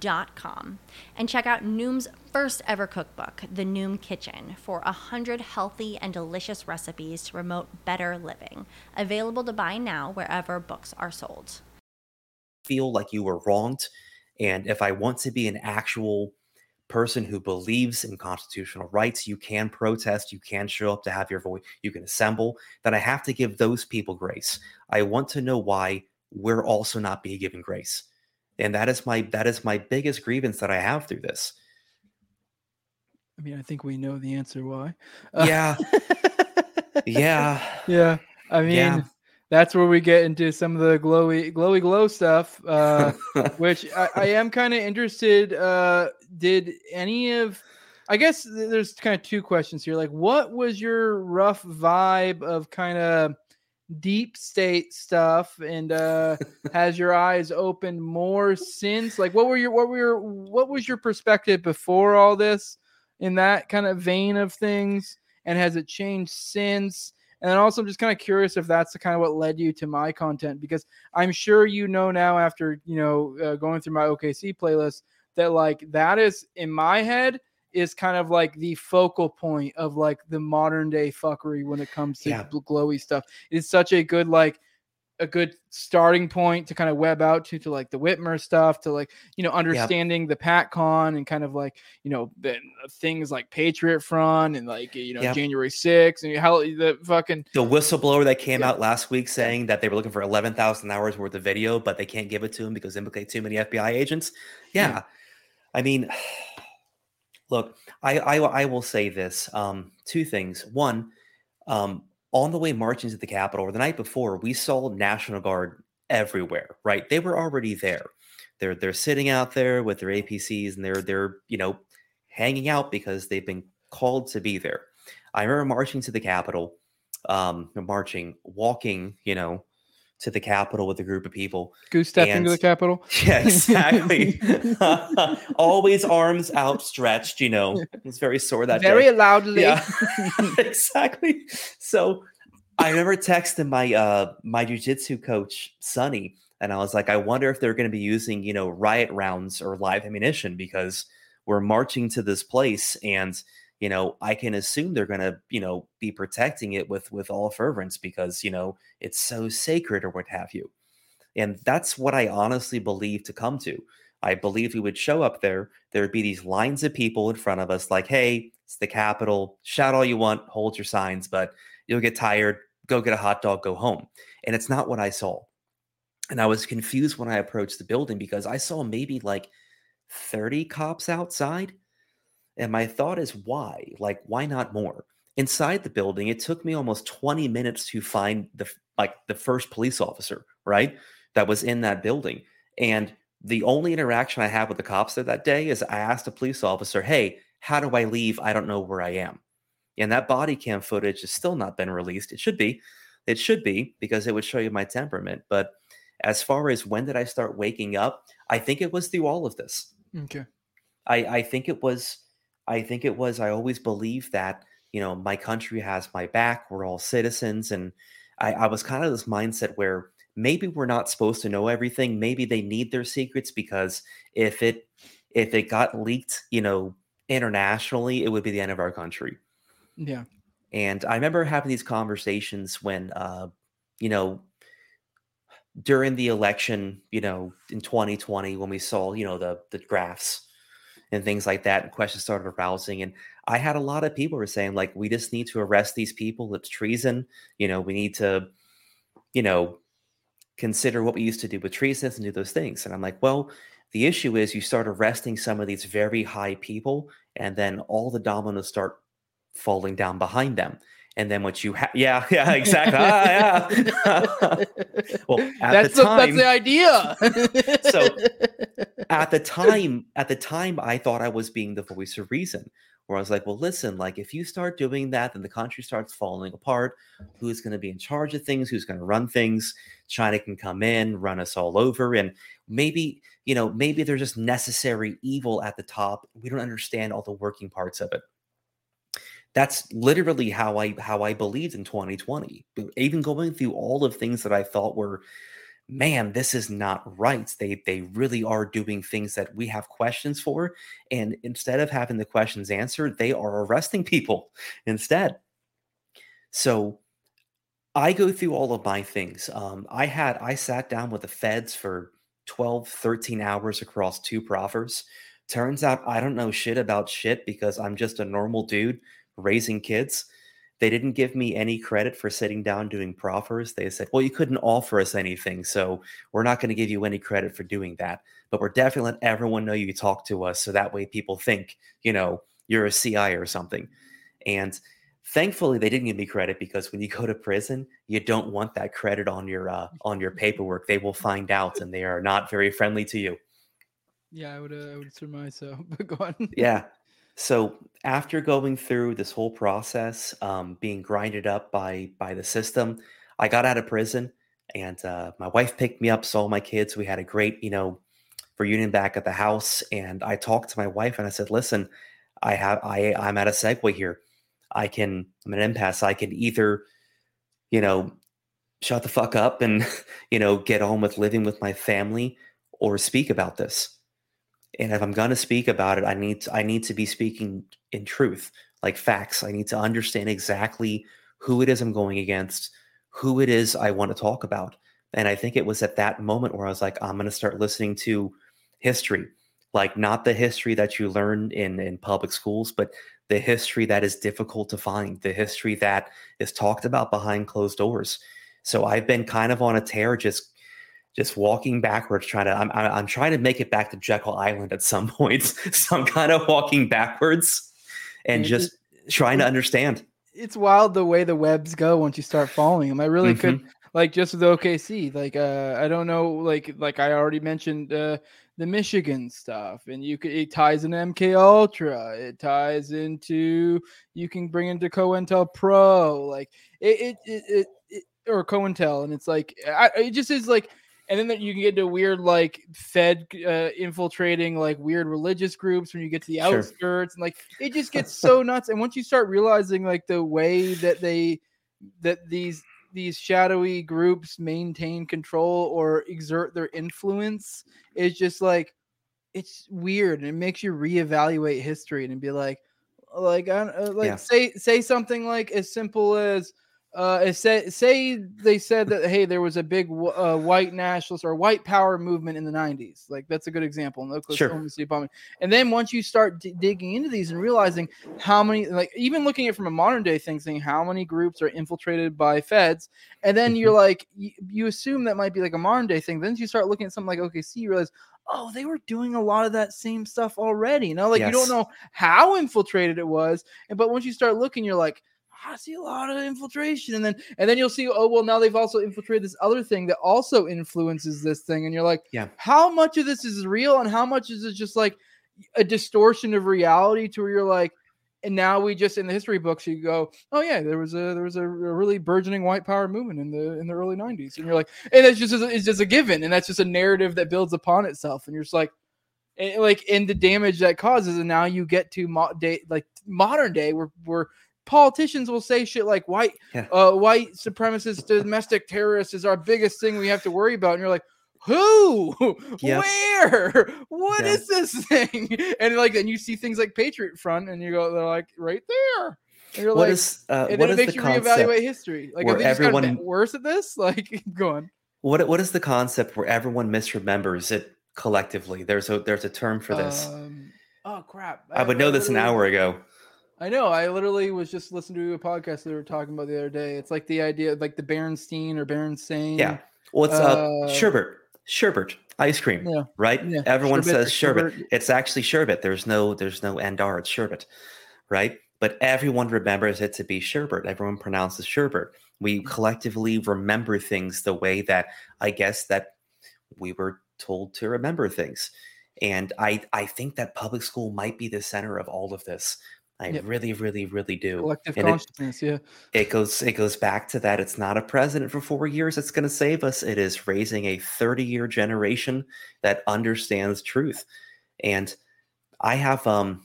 Dot com and check out Noom's first ever cookbook, The Noom Kitchen, for a hundred healthy and delicious recipes to promote better living. Available to buy now wherever books are sold. Feel like you were wronged and if I want to be an actual person who believes in constitutional rights, you can protest, you can show up to have your voice, you can assemble, then I have to give those people grace. I want to know why we're also not being given grace. And that is my that is my biggest grievance that I have through this. I mean, I think we know the answer why. Yeah. yeah. Yeah. I mean, yeah that's where we get into some of the glowy glowy glow stuff uh, which i, I am kind of interested uh, did any of i guess there's kind of two questions here like what was your rough vibe of kind of deep state stuff and uh has your eyes opened more since like what were your what were your what was your perspective before all this in that kind of vein of things? And has it changed since? And also, I'm just kind of curious if that's the kind of what led you to my content because I'm sure you know now after you know uh, going through my OKC playlist that like that is in my head is kind of like the focal point of like the modern day fuckery when it comes to yeah. glowy stuff. It's such a good like a good starting point to kind of web out to to like the Whitmer stuff to like you know understanding yep. the PatCon and kind of like you know the things like Patriot Front and like you know yep. January 6th and how the fucking the whistleblower that came yeah. out last week saying that they were looking for 11,000 hours worth of video but they can't give it to him because implicate too many FBI agents. Yeah. yeah. I mean look, I, I I will say this um two things. One um on the way marching to the Capitol, or the night before, we saw National Guard everywhere. Right, they were already there. They're they're sitting out there with their APCs, and they're they're you know hanging out because they've been called to be there. I remember marching to the Capitol, um, marching, walking, you know, to the Capitol with a group of people. Goose stepping to the Capitol. Yeah, exactly. Always arms outstretched, you know. It's very sore that very day. loudly. Yeah, exactly. So I remember texting my uh my jujitsu coach, Sonny, and I was like, I wonder if they're going to be using, you know, riot rounds or live ammunition because we're marching to this place and you know i can assume they're going to you know be protecting it with with all fervence because you know it's so sacred or what have you. And that's what i honestly believe to come to. I believe we would show up there there would be these lines of people in front of us like hey it's the capitol shout all you want hold your signs but you'll get tired go get a hot dog go home. And it's not what i saw. And i was confused when i approached the building because i saw maybe like 30 cops outside and my thought is why? Like, why not more? Inside the building, it took me almost 20 minutes to find the like the first police officer, right? That was in that building. And the only interaction I had with the cops there that day is I asked a police officer, Hey, how do I leave? I don't know where I am. And that body cam footage has still not been released. It should be. It should be because it would show you my temperament. But as far as when did I start waking up, I think it was through all of this. Mm, okay. I, I think it was I think it was, I always believed that, you know, my country has my back. We're all citizens. And I, I was kind of this mindset where maybe we're not supposed to know everything. Maybe they need their secrets because if it, if it got leaked, you know, internationally, it would be the end of our country. Yeah. And I remember having these conversations when, uh, you know, during the election, you know, in 2020, when we saw, you know, the the graphs and things like that, and questions started arousing. And I had a lot of people were saying, like, we just need to arrest these people. It's treason. You know, we need to, you know, consider what we used to do with treason and do those things. And I'm like, well, the issue is you start arresting some of these very high people, and then all the dominoes start falling down behind them. And then what you have, yeah, yeah, exactly. ah, yeah. well, at that's the the, time, that's the idea. So, at the time, at the time, I thought I was being the voice of reason. Where I was like, well, listen, like if you start doing that, then the country starts falling apart. Who's going to be in charge of things? Who's going to run things? China can come in, run us all over, and maybe you know, maybe there's just necessary evil at the top. We don't understand all the working parts of it that's literally how I how I believed in 2020. Even going through all of things that I thought were, man, this is not right. They they really are doing things that we have questions for, and instead of having the questions answered, they are arresting people instead. So I go through all of my things. Um, I had I sat down with the feds for 12, 13 hours across two proffers. Turns out I don't know shit about shit because I'm just a normal dude raising kids. They didn't give me any credit for sitting down doing proffers. They said, well, you couldn't offer us anything. So we're not going to give you any credit for doing that. But we're definitely let everyone know you talk to us. So that way people think, you know, you're a CI or something. And thankfully they didn't give me credit because when you go to prison you don't want that credit on your uh, on your paperwork they will find out and they are not very friendly to you yeah, I would uh, I would surmise so. But go on. yeah so after going through this whole process um, being grinded up by by the system i got out of prison and uh, my wife picked me up saw my kids we had a great you know reunion back at the house and i talked to my wife and i said listen i have i i'm at a segue here. I can i'm an impasse. I can either you know shut the fuck up and you know get on with living with my family or speak about this and if i'm going to speak about it i need to, i need to be speaking in truth like facts. I need to understand exactly who it is i'm going against who it is i want to talk about. And i think it was at that moment where i was like i'm going to start listening to history. Like not the history that you learn in in public schools but the history that is difficult to find the history that is talked about behind closed doors. So i've been kind of on a tear just just walking backwards, trying to. I'm I'm trying to make it back to Jekyll Island at some point. so I'm kind of walking backwards and just trying to understand. It's wild the way the webs go once you start following them. I really could like just with OKC. Like uh I don't know like like I already mentioned uh the Michigan stuff and you could it ties into MK Ultra. It ties into you can bring into COINTELPRO like it it it, it, it or COINTEL and it's like I, it just is like and then that you can get to weird like Fed uh, infiltrating like weird religious groups when you get to the Sure. outskirts and like it just gets so nuts. And once you start realizing like the way that they that these these shadowy groups maintain control or exert their influence is just like it's weird and it makes you reevaluate history and be like like I, uh, like Yeah. say say something like as simple as uh it say say they said that hey there was a big uh, white nationalist or white power movement in the 90s like that's a good example. In Oklahoma City bombing. And then once you start d- digging into these and realizing how many like even looking at it from a modern day thing saying how many groups are infiltrated by feds and then you're like you, you assume that might be like a modern day thing. Then you start looking at something like OKC you realize oh they were doing a lot of that same stuff already. You know like you don't know how infiltrated it was and but once you start looking you're like I see a lot of infiltration, and then and then you'll see, oh well, now they've also infiltrated this other thing that also influences this thing, and you're like, Yeah. how much of this is real, and how much is it just like a distortion of reality to where you're like, and now we just in the history books you go, oh yeah, there was a there was a, really burgeoning white power movement in the in the early '90s, and you're like, and it's just it's just a given, and that's just a narrative that builds upon itself, and you're just like. And like and the damage that causes, and now you get to mo- day like modern day where where politicians will say shit like white Yeah. uh white supremacist domestic terrorists is our biggest thing we have to worry about and you're like who Yep. where What Yeah. is this thing and like and you see things like patriot front and you go they're like right there and you're What like is uh, and what then it makes the you reevaluate history like have they everyone- worse at this like go on What what is the concept where everyone misremembers it collectively? There's a there's a term for this. Um, oh crap! I would know this an hour ago. I know. I literally was just listening to a podcast they were talking about the other day. It's like the idea of like the Berenstein or Berenstain. Yeah. Well, it's uh, Uh, sherbet, sherbet, ice cream, Yeah. right? Yeah, Everyone sherbet says sherbet. sherbet. It's actually sherbet. There's no there's no endar. It's sherbet, right? But everyone remembers it to be sherbet. Everyone pronounces sherbet. We Mm. collectively remember things the way that I guess that we were told to remember things. And I I think that public school might be the center of all of this. I Yep. really, really, really do. Collective And it- consciousness. yeah. it goes it goes back to that it's not a president for four years that's going to save us it is raising a 30 year generation that understands truth and i have um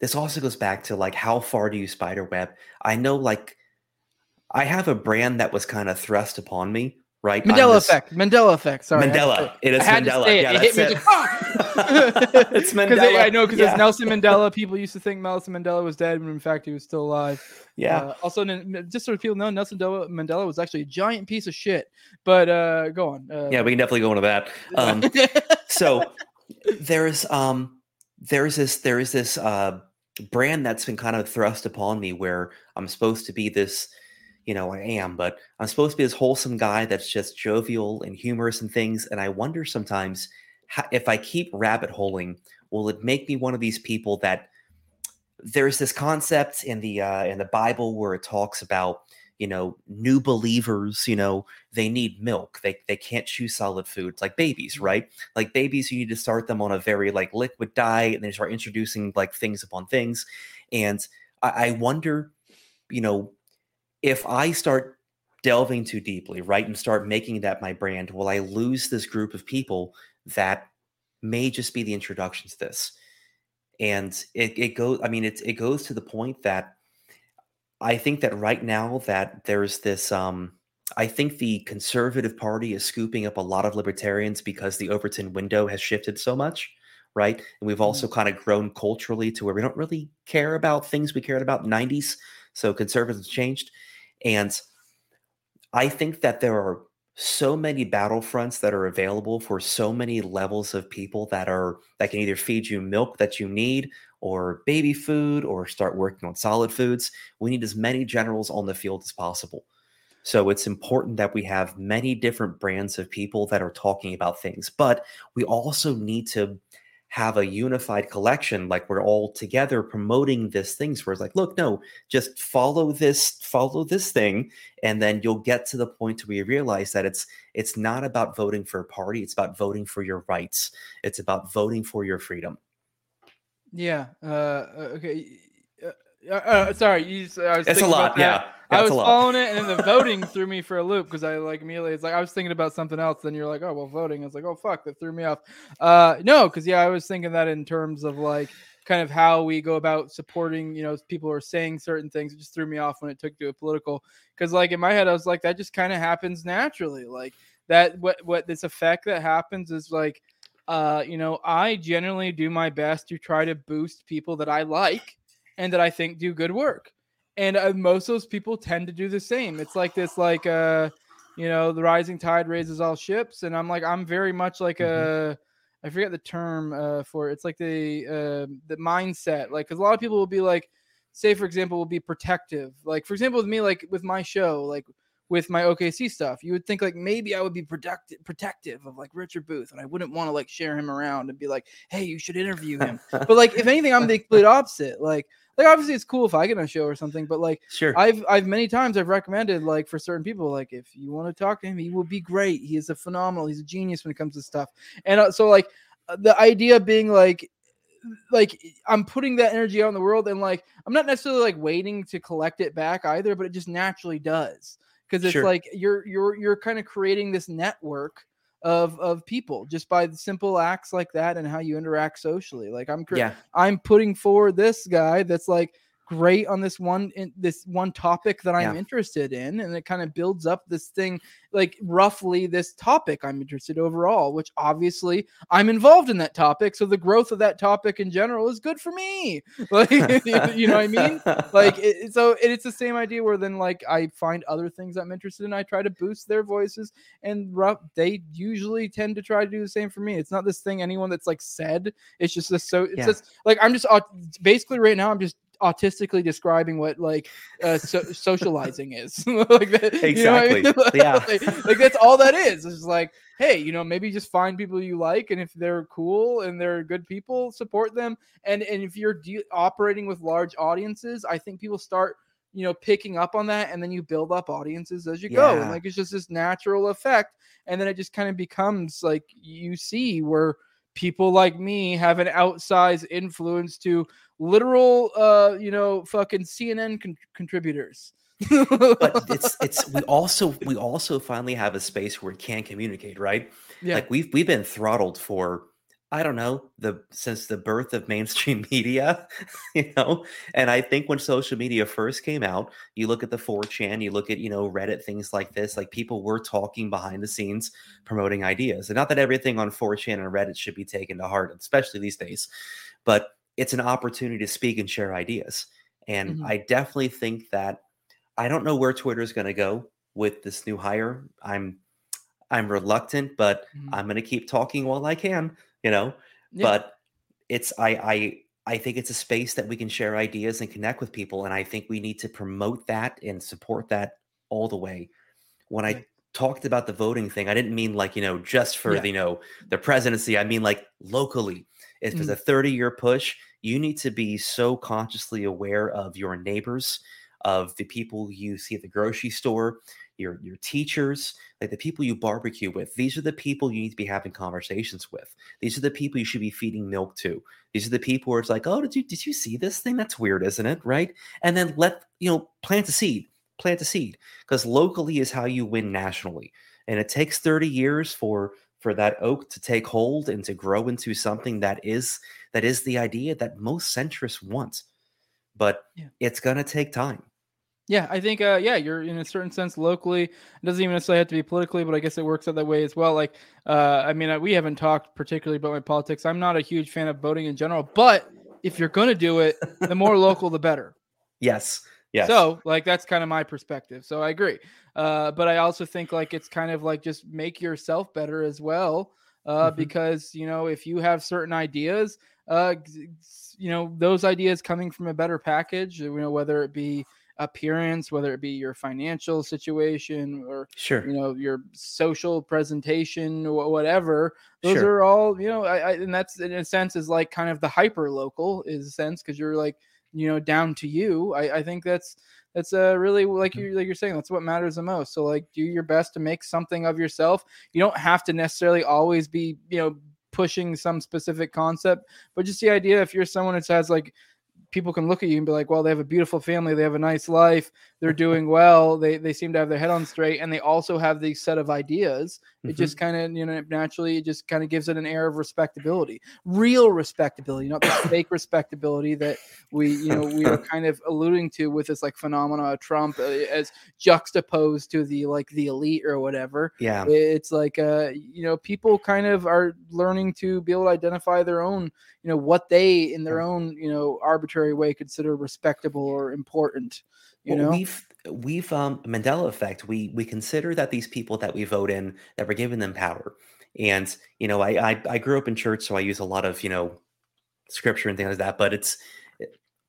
this also goes back to like how far do you spider web i know like i have a brand that was kind of thrust upon me right Mandela this- effect. Mandela effect. Sorry. I had to say mandela it is I had to mandela it. yeah It that's it. It's mandela I know because yeah. it's Nelson Mandela. People used to think Nelson Mandela was dead when in fact he was still alive. yeah Uh, also, just so people know, Nelson Mandela was actually a giant piece of shit. But uh, go on. Uh, yeah we can definitely go into that um so there's um there's this there is this uh brand that's been kind of thrust upon me where I'm supposed to be this you know I am but I'm supposed to be this wholesome guy that's just jovial and humorous and things and I wonder sometimes if I keep rabbit holing will it make me one of these people that there's this concept in the uh in the Bible where it talks about you know new believers you know they need milk. They they can't chew solid foods like babies right? Like babies you need to start them on a very like liquid diet and then start introducing like things upon things. And I, I wonder you know if i start delving too deeply right and start making that my brand will i lose this group of people that may just be the introduction to this and it, it goes i mean it, it goes to the point that i think that right now that there's this um I think the Conservative Party is scooping up a lot of libertarians because the Overton window has shifted so much, right? And we've also kind of grown culturally to where we don't really care about things we cared about in the 90s. So conservatives changed. And I think that there are so many battlefronts that are available for so many levels of people that are that can either feed you milk that you need or baby food or start working on solid foods. We need as many generals on the field as possible. So it's important that we have many different brands of people that are talking about things, but we also need to have a unified collection, like we're all together promoting this things where it's like, look, no, just follow this, follow this thing, and then you'll get to the point where you realize that it's it's not about voting for a party, it's about voting for your rights. It's about voting for your freedom. Yeah. Uh, uh, okay. Uh, uh, sorry. You, I was It's a thinking lot, about that. yeah. I was following it, and then the voting threw me for a loop because I like immediately. It's like I was thinking about something else. Then you're like, oh well, voting. I was like, oh fuck, that threw me off. Uh, no, because yeah, I was thinking that in terms of like kind of how we go about supporting. You know, people are saying certain things. It just threw me off when it took to a political. Because like in my head, I was like, that just kind of happens naturally. Like that. What what this effect that happens is like, uh, you know, I generally do my best to try to boost people that I like and that I think do good work. And uh, most of those people tend to do the same. It's like this like uh you know the rising tide raises all ships and i'm like i'm very much like a i forget the term uh for it. it's like the uh the mindset. Like because a lot of people will be like say for example will be protective. Like for example with me like with my show like with my OKC stuff, you would think like maybe I would be protective protective of like Richard Booth, and I wouldn't want to like share him around and be like, "Hey, you should interview him." but like, if anything, I'm the complete opposite. Like, like obviously it's cool if I get on a show or something, but like Sure. I've I've many times I've recommended like for certain people like if you want to talk to him, he will be great. He is a phenomenal. He's a genius when it comes to stuff. And uh, so like uh, the idea being like like I'm putting that energy out in the world and like I'm not necessarily like waiting to collect it back either, but it just naturally does because it's Sure. like you're you're you're kind of creating this network of of people just by the simple acts like that and how you interact socially. Like I'm cre- yeah. I'm putting forward this guy that's like great on this one in this one topic that I'm Yeah. interested in, and it kind of builds up this thing like roughly this topic I'm interested overall, which obviously I'm involved in that topic, so the growth of that topic in general is good for me. Like you know what I mean? Like it, so it- it's the same idea where then like I find other things I'm interested in, I try to boost their voices, and rough they usually tend to try to do the same for me. It's not this thing anyone that's like said. It's just this so it's Yeah. just like I'm just basically right now I'm just autistically describing what like uh so- socializing is like that, you know I mean? Exactly. Yeah. like, like, that's all that is it's just like hey you know maybe just find people you like and if they're cool and they're good people support them and and if you're de- operating with large audiences i think people start you know picking up on that and then you build up audiences as you go and like it's just this natural effect and then it just kind of becomes like you see where people like me have an outsized influence to literal uh you know fucking cnn con- contributors but it's it's we also we also finally have a space where we can communicate, right? yeah Like we've we've been throttled for I don't know the since the birth of mainstream media, you know. And I think when social media first came out, you look at the 4chan, you look at you know Reddit, things like this. Like people were talking behind the scenes, promoting ideas. And not that everything on 4chan and Reddit should be taken to heart, especially these days, but it's an opportunity to speak and share ideas. And Mhm. I definitely think that I don't know where Twitter is going to go with this new hire. I'm I'm reluctant, but Mhm. I'm going to keep talking while I can, you know. Yeah. But it's I I I think it's a space that we can share ideas and connect with people, and I think we need to promote that and support that all the way. When I talked about the voting thing, I didn't mean like you know just for Yeah. the, you know the presidency. I mean like locally. If there's Mhm. a 30 year push, you need to be so consciously aware of your neighbors, of the people you see at the grocery store, your your teachers, like the people you barbecue with. These are the people you need to be having conversations with. These are the people you should be feeding milk to. These are the people where it's like, oh, did you did you see this thing? That's weird, isn't it? Right? And then let you know, plant a seed. Plant a seed because locally is how you win nationally, and it takes thirty years for for that oak to take hold and to grow into something that is that is the idea that most centrists want. But Yeah. it's gonna take time. Yeah, I think uh yeah, you're in a certain sense locally. It doesn't even necessarily have to be politically, but I guess it works out that way as well. Like uh I mean, uh, we haven't talked particularly about my politics. I'm not a huge fan of voting in general, but if you're going to do it, the more local the better. Yes. Yes. So, like that's kind of my perspective. So I agree. Uh but I also think like it's kind of like just make yourself better as well. Uh Mhm. because, you know, if you have certain ideas, uh you know, those ideas coming from a better package, you know, whether it be appearance, whether it be your financial situation or sure. you know your social presentation or whatever those Sure. are all you know I, I and that's in a sense is like kind of the hyper local is a sense because you're like you know down to you i i think that's that's uh really like Mhm. you like you're saying that's what matters the most so like do your best to make something of yourself you don't have to necessarily always be you know pushing some specific concept but just the idea if you're someone that has like people can look at you and be like, well, they have a beautiful family, they have a nice life, they're doing well, they they seem to have their head on straight, and they also have these set of ideas. It Mhm. just kind of, you know, naturally, it just kind of gives it an air of respectability, real respectability, not the fake respectability that we, you know, we are kind of alluding to with this like phenomena of Trump uh, as juxtaposed to the like the elite or whatever Yeah. it's like uh you know people kind of are learning to be able to identify their own you know what they in their own you know arbitrary way consider respectable or important you Well, know we've we've um Mandela effect. We we consider that these people that we vote in that we're giving them power. And you know, I I, I grew up in church, so I use a lot of you know scripture and things like that. But it's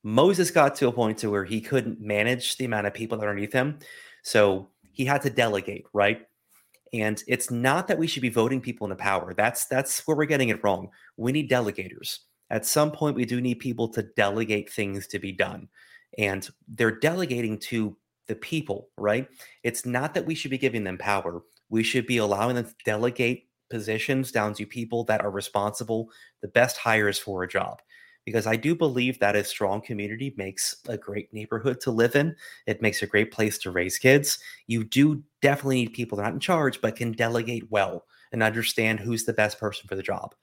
Moses got to a point to where he couldn't manage the amount of people that are underneath him, so he had to delegate, right? And it's not that we should be voting people into power. That's that's where we're getting it wrong. We need delegators. At some point, we do need people to delegate things to be done and they're delegating to the people, right? It's not that we should be giving them power. We should be allowing them to delegate positions down to people that are responsible, the best hires for a job. Because I do believe that a strong community makes a great neighborhood to live in. It makes a great place to raise kids. You do definitely need people that are not in charge, but can delegate well and understand who's the best person for the job.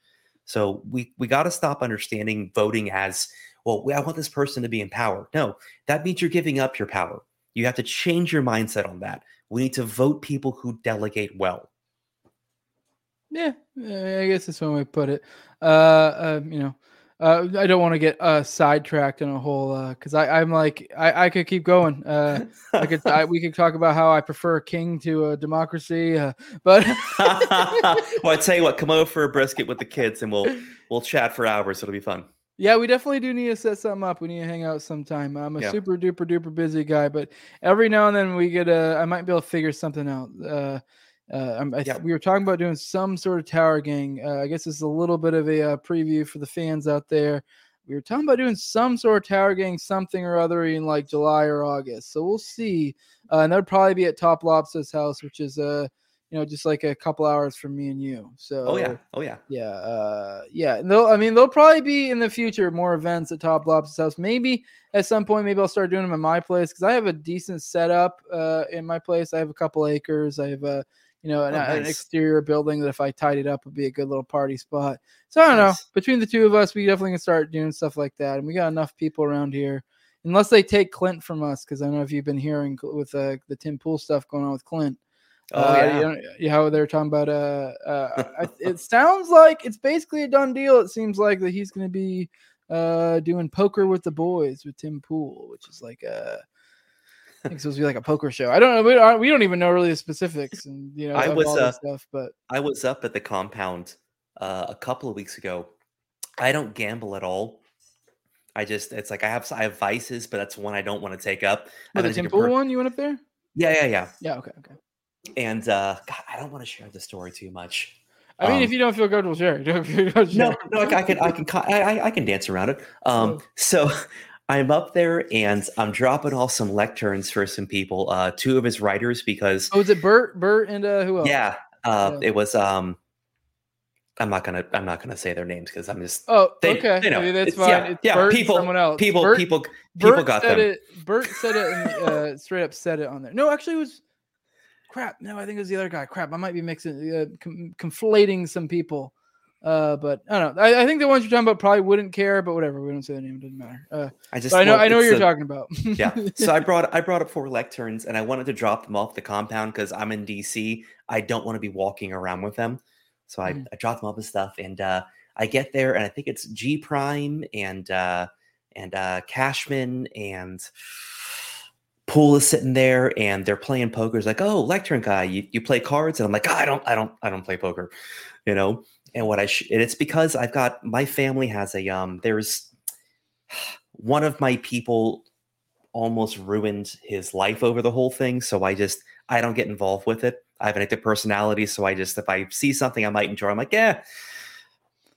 So we we got to stop understanding voting as well. I want this person to be in power. No, that means you're giving up your power. You have to change your mindset on that. We need to vote people who delegate well. Yeah, I guess that's one way to put it. Uh, uh you know, uh, I don't want to get uh, sidetracked in a whole because uh, I'm like I, I could keep going. Uh, I could I, we could talk about how I prefer a king to a democracy, uh, but well, I tell you what, come over for a brisket with the kids, and we'll we'll chat for hours. It'll be fun. Yeah, we definitely do need to set something up. We need to hang out sometime. I'm a yeah. super duper duper busy guy, but every now and then we get a. I might be able to figure something out. Uh, uh, I, yeah. we were talking about doing some sort of tower gang. Uh, I guess this is a little bit of a uh, preview for the fans out there. We were talking about doing some sort of tower gang, something or other in like July or August. So we'll see. Uh, and that would probably be at TopLobsta's house, which is uh, you know, just like a couple hours from me and you. So oh yeah, oh yeah, yeah, uh, yeah. And they'll, I mean, they'll probably be in the future more events at TopLobsta's house. Maybe at some point, maybe I'll start doing them in my place because I have a decent setup uh, in my place. I have a couple acres. I have a you know, an, oh, nice. an, exterior building that if I tied it up would be a good little party spot. So I don't nice. know. Between the two of us, we definitely can start doing stuff like that. And we got enough people around here, unless they take Clint from us, because I don't know if you've been hearing with uh, the Tim Pool stuff going on with Clint. Oh uh, yeah, you know, how they're talking about. Uh, uh, it sounds like it's basically a done deal. It seems like that he's going to be uh doing poker with the boys with Tim Pool, which is like uh I think it's supposed to be like a poker show. I don't know. We don't, we don't even know really the specifics and you know I was uh, stuff. But I was up at the compound uh, a couple of weeks ago. I don't gamble at all. I just it's like I have I have vices, but that's one I don't want to take up. Oh, the temple per- one you went up there? Yeah, yeah, yeah. Yeah. Okay. Okay. And uh, God, I don't want to share the story too much. I mean, um, if you don't feel comfortable sharing, don't feel comfortable no, no, I, I, can, I can, I, I can dance around it. Um, so I'm up there and I'm dropping off some lecterns for some people. Uh, two of his writers because oh, was it Bert, Bert, and uh, who else? Yeah, uh, yeah. it was. Um, I'm not gonna. I'm not gonna say their names because I'm just. Oh, they, okay. You know, that's fine. Yeah, it's yeah. Bert people, someone else. People, Bert, people, people Bert got said them. It, Bert said it and uh, straight up said it on there. No, actually, it was crap. No, I think it was the other guy. Crap, I might be mixing, uh, com- conflating some people. Uh, but I don't know. I, I, think the ones you're talking about probably wouldn't care, but whatever. We don't say the name; it doesn't matter. Uh, I just I know I know what you're a, talking about. yeah. So I brought I brought up four lecterns, and I wanted to drop them off the compound because I'm in DC. I don't want to be walking around with them, so I, mm. I dropped them off and stuff. And uh, I get there, and I think it's G Prime and uh, and uh, Cashman and Pool is sitting there, and they're playing poker. It's like, oh, lectern guy, you, you play cards, and I'm like, oh, I don't, I don't, I don't play poker, you know and what I sh- and it's because I've got my family has a um there's one of my people almost ruined his life over the whole thing so I just I don't get involved with it. I have an active personality so I just if I see something I might enjoy I'm like, "Yeah,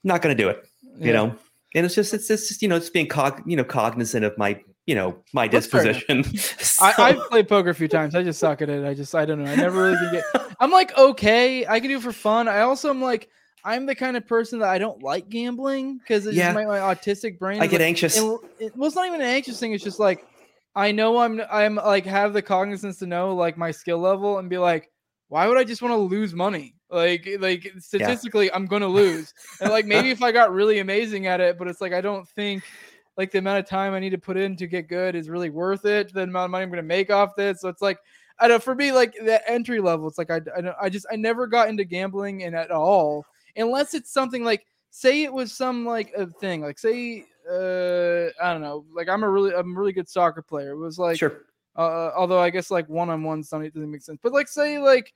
not going to do it." Yeah. You know. And it's just it's just you know it's being cog you know cognizant of my you know my disposition. so. I, I've played poker a few times. I just suck at it. I just I don't know. I never really can get. I'm like okay. I can do it for fun. I also am like I'm the kind of person that I don't like gambling because it's yeah. my, my, autistic brain. I get like, anxious. It, it, well, it's not even an anxious thing. It's just like I know I'm I'm like have the cognizance to know like my skill level and be like, why would I just want to lose money? Like like statistically, yeah. I'm gonna lose. and like maybe if I got really amazing at it, but it's like I don't think like the amount of time I need to put in to get good is really worth it. The amount of money I'm gonna make off this. So it's like I don't for me like the entry level. It's like I I, I just I never got into gambling and at all unless it's something like say it was some like a thing like say uh i don't know like i'm a really i'm a really good soccer player. It was like sure. uh, although i guess like one-on-one something doesn't make sense but like say like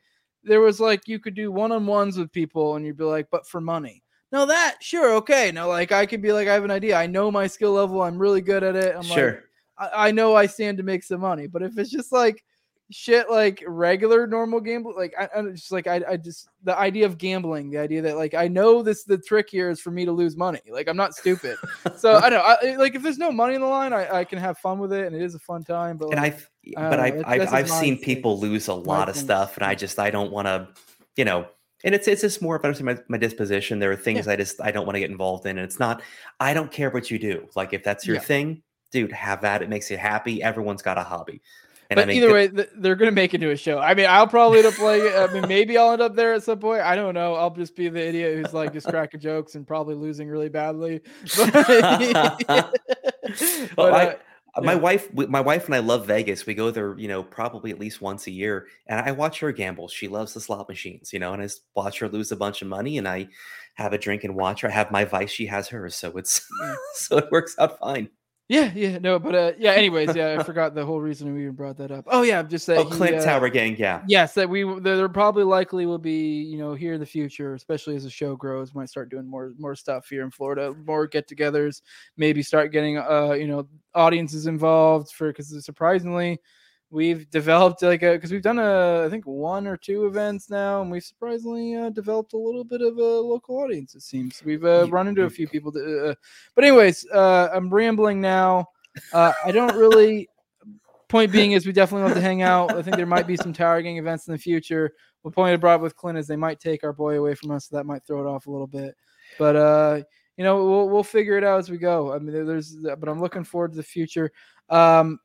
there was like you could do one-on-ones with people and you'd be like but for money. No that sure okay. No like i could be like i have an idea. I know my skill level. I'm really good at it. I'm sure. Like I, I know i stand to make some money. But if it's just like shit like regular normal gambling like I, I just like I, I just the idea of gambling the idea that like i know this the trick here is for me to lose money. Like i'm not stupid. So i don't I, like if there's no money in the line I, I can have fun with it and it is a fun time but and like, i've but i've i've, I've seen people lose a lot of stuff and i just i don't want to you know and it's it's just more about my, my disposition. There are things yeah. i just i don't want to get involved in and it's not i don't care what you do. Like if that's your yeah. thing dude have that it makes you happy. Everyone's got a hobby And but either way, th- they're gonna make it into a show. I mean, I'll probably end up playing it. I mean, maybe I'll end up there at some point. I don't know. I'll just be the idiot who's like just cracking jokes and probably losing really badly. But, Well, but, I- uh, My Yeah. wife, my wife and I love Vegas. We go there, you know, probably at least once a year, and I watch her gamble. She loves the slot machines, you know, and I just watch her lose a bunch of money, and I have a drink and watch her. I have my vice, she has hers, so it's so it works out fine. Yeah, yeah, no, but uh, yeah. Anyways, yeah, I forgot the whole reason we even brought that up. Oh yeah, just that. Oh, he, Clint uh, Tower Gang, yeah, Yes, that we there there probably likely will be, you know, here in the future, especially as the show grows, might start doing more more stuff here in Florida, more get-togethers, maybe start getting uh, you know, audiences involved for because surprisingly, we've developed like a because we've done a I think one or two events now, and we've surprisingly uh, developed a little bit of a local audience. It seems we've uh, run into a few people. That, uh, but anyways, uh, I'm rambling now. Uh, I don't really point being is we definitely want to hang out. I think there might be some tower gang events in the future. The point I brought with Clint is they might take our boy away from us, so that might throw it off a little bit. But uh, you know, we'll we'll figure it out as we go. I mean, there's but I'm looking forward to the future. Um,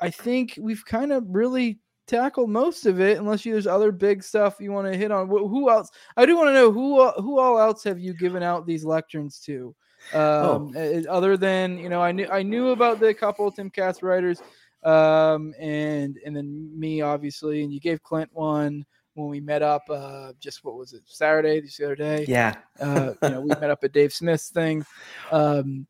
I think we've kind of really tackled most of it, unless you, there's other big stuff you want to hit on. Who else? I do want to know who uh, who all else have you given out these lecterns to? Um, uh, other than you know, I knew I knew about the couple Timcast writers, um, and and then me obviously, and you gave Clint one when we met up. Uh, just what was it Saturday? Just the other day. yeah. Uh, you know, we met up at Dave Smith's thing. Um,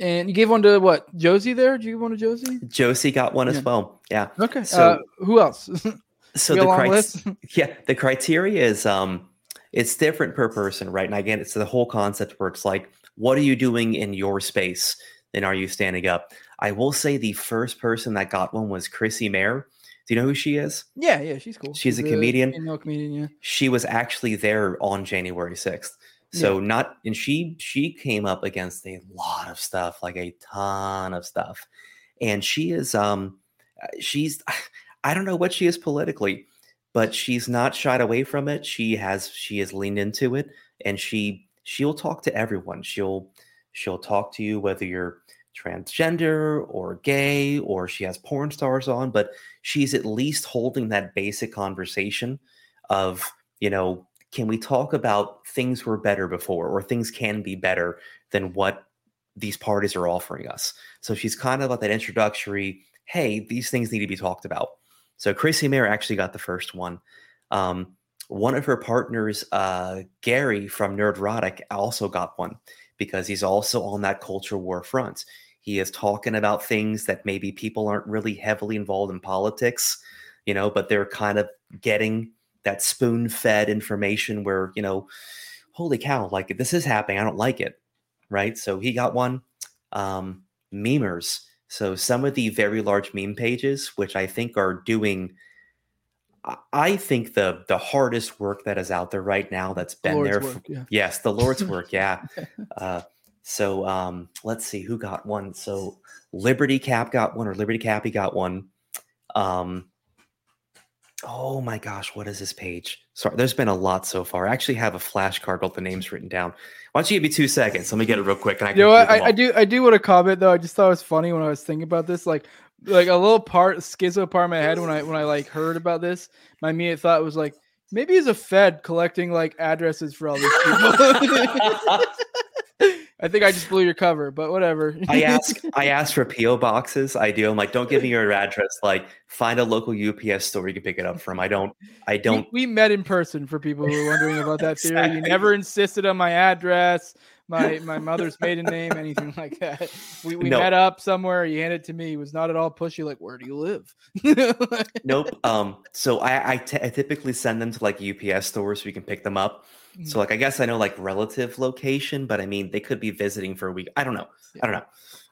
and you gave one to what Josie there? Did you give one to Josie? Josie got one Yeah. as well. Yeah. Okay. So- uh, who else? So the a criteria, yeah, the criteria is um, it's different per person, right? And again, it's the whole concept where it's like, what are you doing in your space? And are you standing up? I will say the first person that got one was Chrissie Mayr. Do you know who she is? yeah, yeah, she's cool. She's a comedian? Female comedian. Yeah. she was actually there on January 6th. So not and she she came up against a lot of stuff, like a ton of stuff. And she is um uh, she's I don't know what she is politically, but she's not shied away from it. She has she has leaned into it and she she'll talk to everyone. She'll she'll talk to you whether you're transgender or gay or she has porn stars on, but she's at least holding that basic conversation of, you know, can we talk about things were better before or things can be better than what these parties are offering us? So she's kind of like that introductory, hey, these things need to be talked about. So Chrissie Mayr actually got the first one. Um, one of her partners, uh, Gary from Nerdrotic, also got one because he's also on that culture war front. He is talking about things that maybe people aren't really heavily involved in politics, you know, but they're kind of getting that spoon fed information where, you know, holy cow, like this is happening. I don't like it. Right. So he got one. Um, memers. So some of the very large meme pages, which I think are doing, I- think the the hardest work that is out there right now that's been there. work, for- yeah. Yes, the Lord's work. Yeah. Uh, so um, let's see who got one. So Liberty Cap got one, or Liberty Cappy got one. Um, oh my gosh, what is this page? Sorry, there's been a lot so far. I actually have a flashcard with the names written down. Why don't you give me two seconds? Let me get it real quick. And I You know what? I, I do I do want to comment though. I just thought it was funny when I was thinking about this. Like like a little part schizo part of my head when I when I like heard about this. My immediate thought was like maybe he's a Fed collecting like addresses for all these people. I think I just blew your cover, but whatever. I ask I ask for PO boxes. I do. I'm like, don't give me your address. Like, find a local UPS store you can pick it up from. I don't. I don't. We, met in person for people who are wondering about that theory. You never insisted on my address, my my mother's maiden name, anything like that. We, we No. met up somewhere. You handed it to me. It was not at all pushy. Like, where do you live? Nope. Um. So I I t- I typically send them to like UPS stores so you can pick them up. Mm. So like I guess I know like relative location, but I mean they could be visiting for a week. I don't know. I don't know.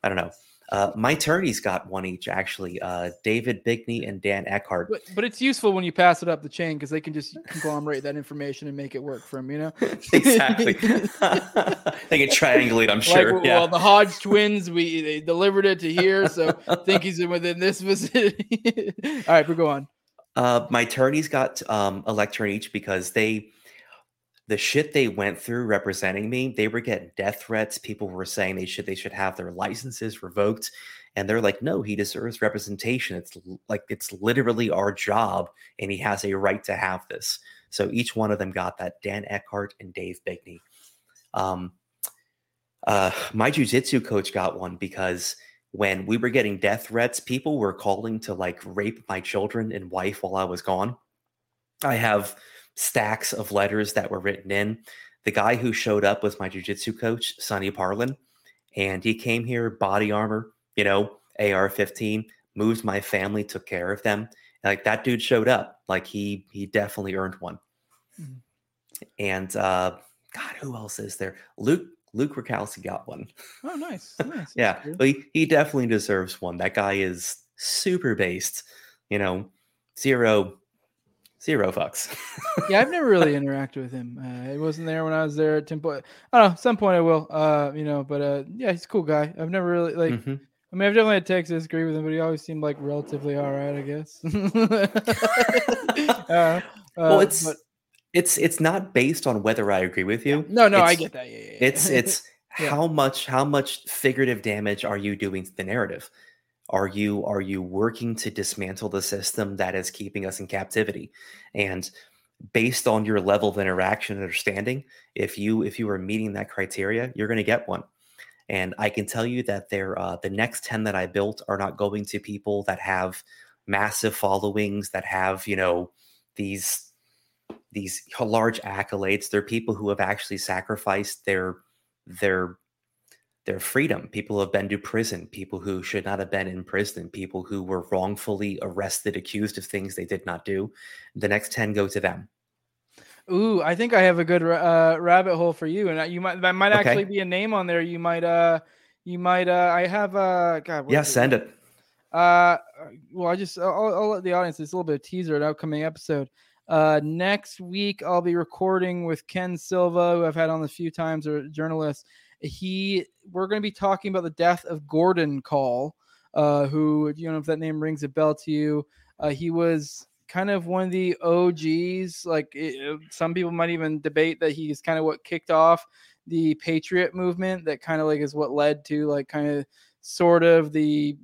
I don't know. Uh, my attorneys got one each actually. Uh, David Bigney and Dan Eckhart. But but it's useful when you pass it up the chain because they can just conglomerate that information and make it work for them. You know. exactly. they can triangulate. I'm Like, sure. well, yeah. the Hodge twins, we they delivered it to here, so I think he's in within this vicinity. All right, but go on. Uh, my attorneys got um, a lectern each because they, the shit they went through representing me, they were getting death threats. People were saying they should they should have their licenses revoked, And they're like, no, he deserves representation. It's like it's literally our job, and he has a right to have this. So each one of them got that. Dan Eckhart and Dave Bigney. Um, uh, my jujitsu coach got one because when we were getting death threats, people were calling to like rape my children and wife while I was gone. I have stacks of letters that were written in. The guy who showed up was my jujitsu coach, Sonny Parlin, and he came here body armor, you know, AR-15, moved my family, took care of them. Like that dude showed up. Like he he definitely earned one. Mm-hmm. And uh God, who else is there? Luke Luke Rudkowski got one. Oh, nice. nice. yeah, he, he definitely deserves one. That guy is super based. You know, zero, zero fucks. yeah, I've never really interacted with him. Uh, he wasn't there when I was there at Temple. I don't know. Some point I will. Uh, you know, but uh, yeah, he's a cool guy. I've never really like. Mm-hmm. I mean, I've definitely had Texas agree with him, but he always seemed like relatively all right, I guess. uh, well, it's but, it's it's not based on whether I agree with you. No, no, it's, I get that. Yeah, yeah, yeah. It's it's yeah. how much how much figurative damage are you doing to the narrative? Are you are you working to dismantle the system that is keeping us in captivity? And based on your level of interaction and understanding, if you if you are meeting that criteria, you're going to get one. And I can tell you that they're uh, the next ten that I built are not going to people that have massive followings that have you know these these large accolades. They're people who have actually sacrificed their their their freedom. People who have been to prison, people who should not have been in prison, people who were wrongfully arrested, accused of things they did not do. The next 10 go to them. Ooh, I think I have a good uh, rabbit hole for you, and you might that might actually be a name on there. You might uh, you might uh, I have uh, God, yeah, send it. Uh, well, I just I'll, I'll let the audience. It's a little bit of teaser, an upcoming episode. Uh, next week, I'll be recording with Ken Silva, who I've had on a few times, or journalist. He, we're going to be talking about the death of Gordon Kahl, uh, who, you know, if that name rings a bell to you, uh, he was kind of one of the OGs. Like it, some people might even debate that he's kind of what kicked off the Patriot movement. That kind of like is what led to like kind of sort of the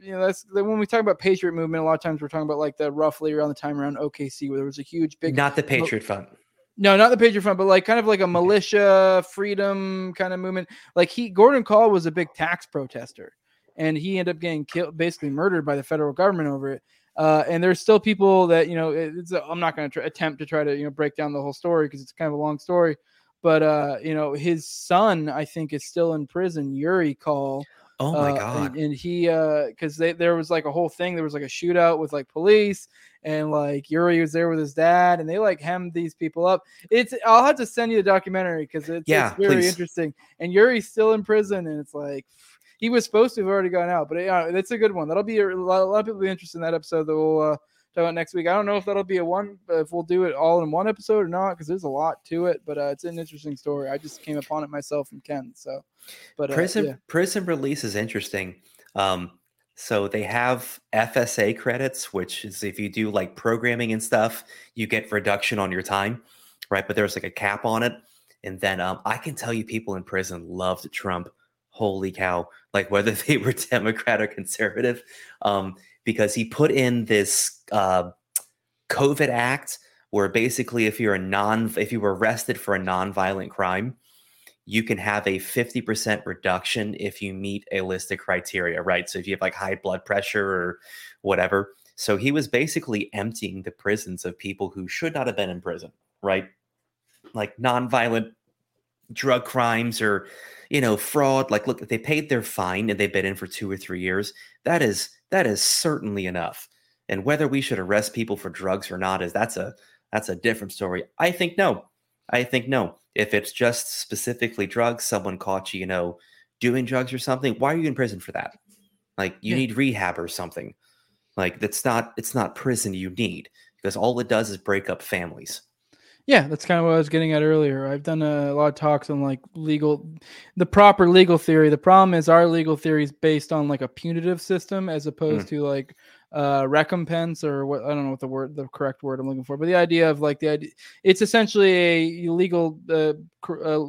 you know that's when we talk about Patriot movement. A lot of times we're talking about like the roughly around the time around OKC where there was a huge big not the Patriot Front. No, not the Patriot Front, but like kind of like a militia freedom kind of movement. Like he Gordon Kahl was a big tax protester, and he ended up getting killed, basically murdered by the federal government over it. Uh, and there's still people that you know. I'm not going to attempt to try to you know break down the whole story because it's kind of a long story. But uh, you know, his son I think is still in prison. Yuri Kahl. Oh my uh, god! And, and he, because uh, there was like a whole thing. There was like a shootout with like police, and like Yuri was there with his dad, and they like hemmed these people up. It's I'll have to send you the documentary because it's, yeah, it's very please. interesting. And Yuri's still in prison, and it's like he was supposed to have already gone out, but yeah, it's a good one. That'll be a, a lot, a lot of people be interested in that episode that we'll uh, talk about next week. I don't know if that'll be a one, if we'll do it all in one episode or not, because there's a lot to it. But uh, it's an interesting story. I just came upon it myself from Ken. So, but uh, prison yeah. prison release is interesting. Um, so they have FSA credits, which is if you do like programming and stuff, you get reduction on your time, right? But there's like a cap on it. And then um, I can tell you, people in prison loved Trump. Holy cow! Like whether they were Democrat or conservative, um, because he put in this uh, COVID act where basically if you're a non if you were arrested for a non-violent crime, you can have a 50% reduction if you meet a list of criteria, right? So if you have like high blood pressure or whatever. So he was basically emptying the prisons of people who should not have been in prison, right? Like non-violent drug crimes or you know fraud like look if they paid their fine and they've been in for two or three years that is that is certainly enough and whether we should arrest people for drugs or not is that's a that's a different story i think no i think no if it's just specifically drugs someone caught you you know doing drugs or something why are you in prison for that like you yeah. need rehab or something like that's not it's not prison you need because all it does is break up families yeah, that's kind of what I was getting at earlier. I've done a, lot of talks on like legal, the proper legal theory. The problem is our legal theory is based on like a punitive system as opposed mm. to like uh recompense or what I don't know what the word the correct word I'm looking for, but the idea of like the idea it's essentially a legal uh, uh,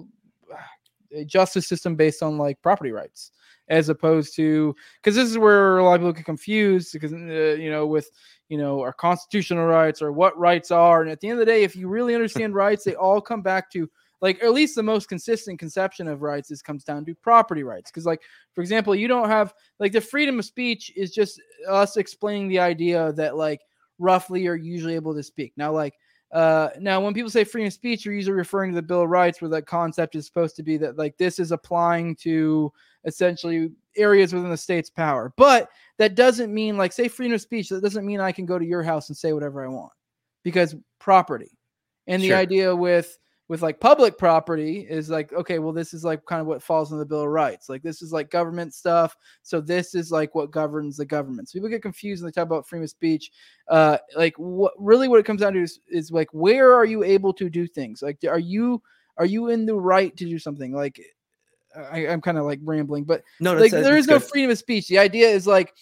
a justice system based on like property rights as opposed to because this is where a lot of people get confused because uh, you know with you know our constitutional rights or what rights are, and at the end of the day, if you really understand rights, they all come back to like at least the most consistent conception of rights is comes down to property rights. Because like for example you don't have like the freedom of speech is just us explaining the idea that like roughly you're usually able to speak. Now like uh now when people say freedom of speech you're usually referring to the bill of rights where that concept is supposed to be that like this is applying to essentially areas within the state's power. But that doesn't mean like say freedom of speech that doesn't mean i can go to your house and say whatever i want because property. And the Sure. idea with with like public property is like okay well this is like kind of what falls in the bill of rights. Like this is like government stuff so this is like what governs the government. So people get confused when they talk about freedom of speech uh like what really what it comes down to is, is like where are you able to do things? Like are you are you in the right to do something? Like I, i'm kind of like rambling but No, like there is no good. freedom of speech. The idea is like